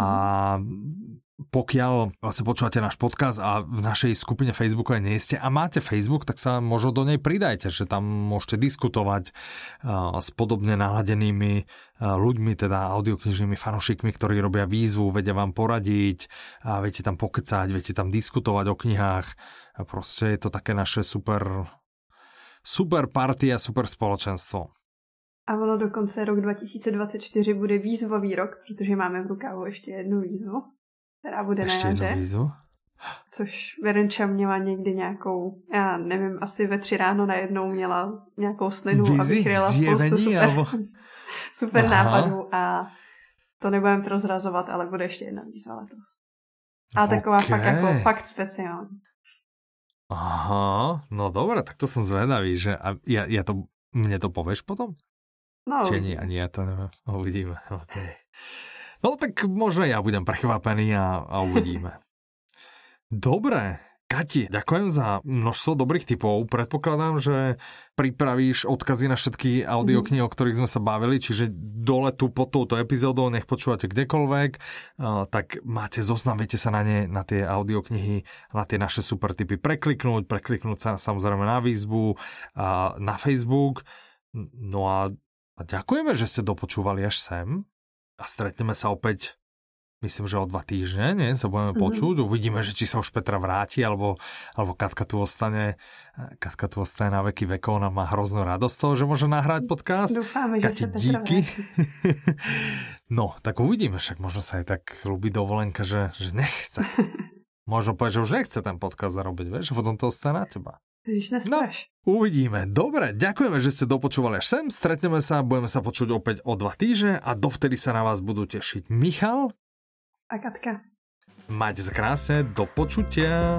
pokiaľ vlastne počúvate náš podcast a v našej skupine Facebookovej nie ste a máte Facebook, tak sa možno do nej pridajte, že tam môžete diskutovať uh, s podobne naladenými uh, ľuďmi, teda audioknižnými fanošikmi, ktorí robia výzvu, vedia vám poradiť, a viete tam pokecať, viete tam diskutovať o knihách a proste je to také naše super super party a super spoločenstvo. A ono dokonce rok 2024 bude výzvový rok, protože máme v rukávu ještě jednu výzvu která bude Ještě na jaře. Výzvu? Což Verenča měla někdy nějakou, já nevím, asi ve tři ráno najednou měla nějakou slinu a vychryla spoustu super, alebo... super nápadů a to nebudem prozrazovat, ale bude ještě jedna výzva letos. A taková okay. fakt jako fakt speciální. Aha, no dobré, tak to som zvedavý, že a ja, ja to, mne to povieš potom? No. Či nie, ani ja to neviem, uvidíme. Okay. No tak možno ja budem prekvapený a, a uvidíme. Dobre, Kati, ďakujem za množstvo dobrých typov. Predpokladám, že pripravíš odkazy na všetky audioknihy, o ktorých sme sa bavili, čiže dole tu pod touto epizódou, nech počúvate kdekoľvek, tak máte zoznam, viete sa na ne, na tie audioknihy, na tie naše super typy prekliknúť, prekliknúť sa samozrejme na výzvu, na Facebook. No a, a ďakujeme, že ste dopočúvali až sem a stretneme sa opäť myslím, že o dva týždne, nie? Sa budeme mm-hmm. počuť, uvidíme, že či sa už Petra vráti, alebo, alebo Katka tu ostane, Katka tu ostane na veky vekov, ona má hroznú radosť toho, že môže nahrať podcast. Dúfame, Kati, že sa díky. no, tak uvidíme, však možno sa aj tak ľubí dovolenka, že, že nechce. možno povedať, že už nechce ten podcast zarobiť, vieš, a potom to ostane na teba. No, uvidíme. Dobre, ďakujeme, že ste dopočúvali až sem. Stretneme sa, budeme sa počuť opäť o dva týždne a dovtedy sa na vás budú tešiť Michal a Katka. Majte sa krásne, do počutia.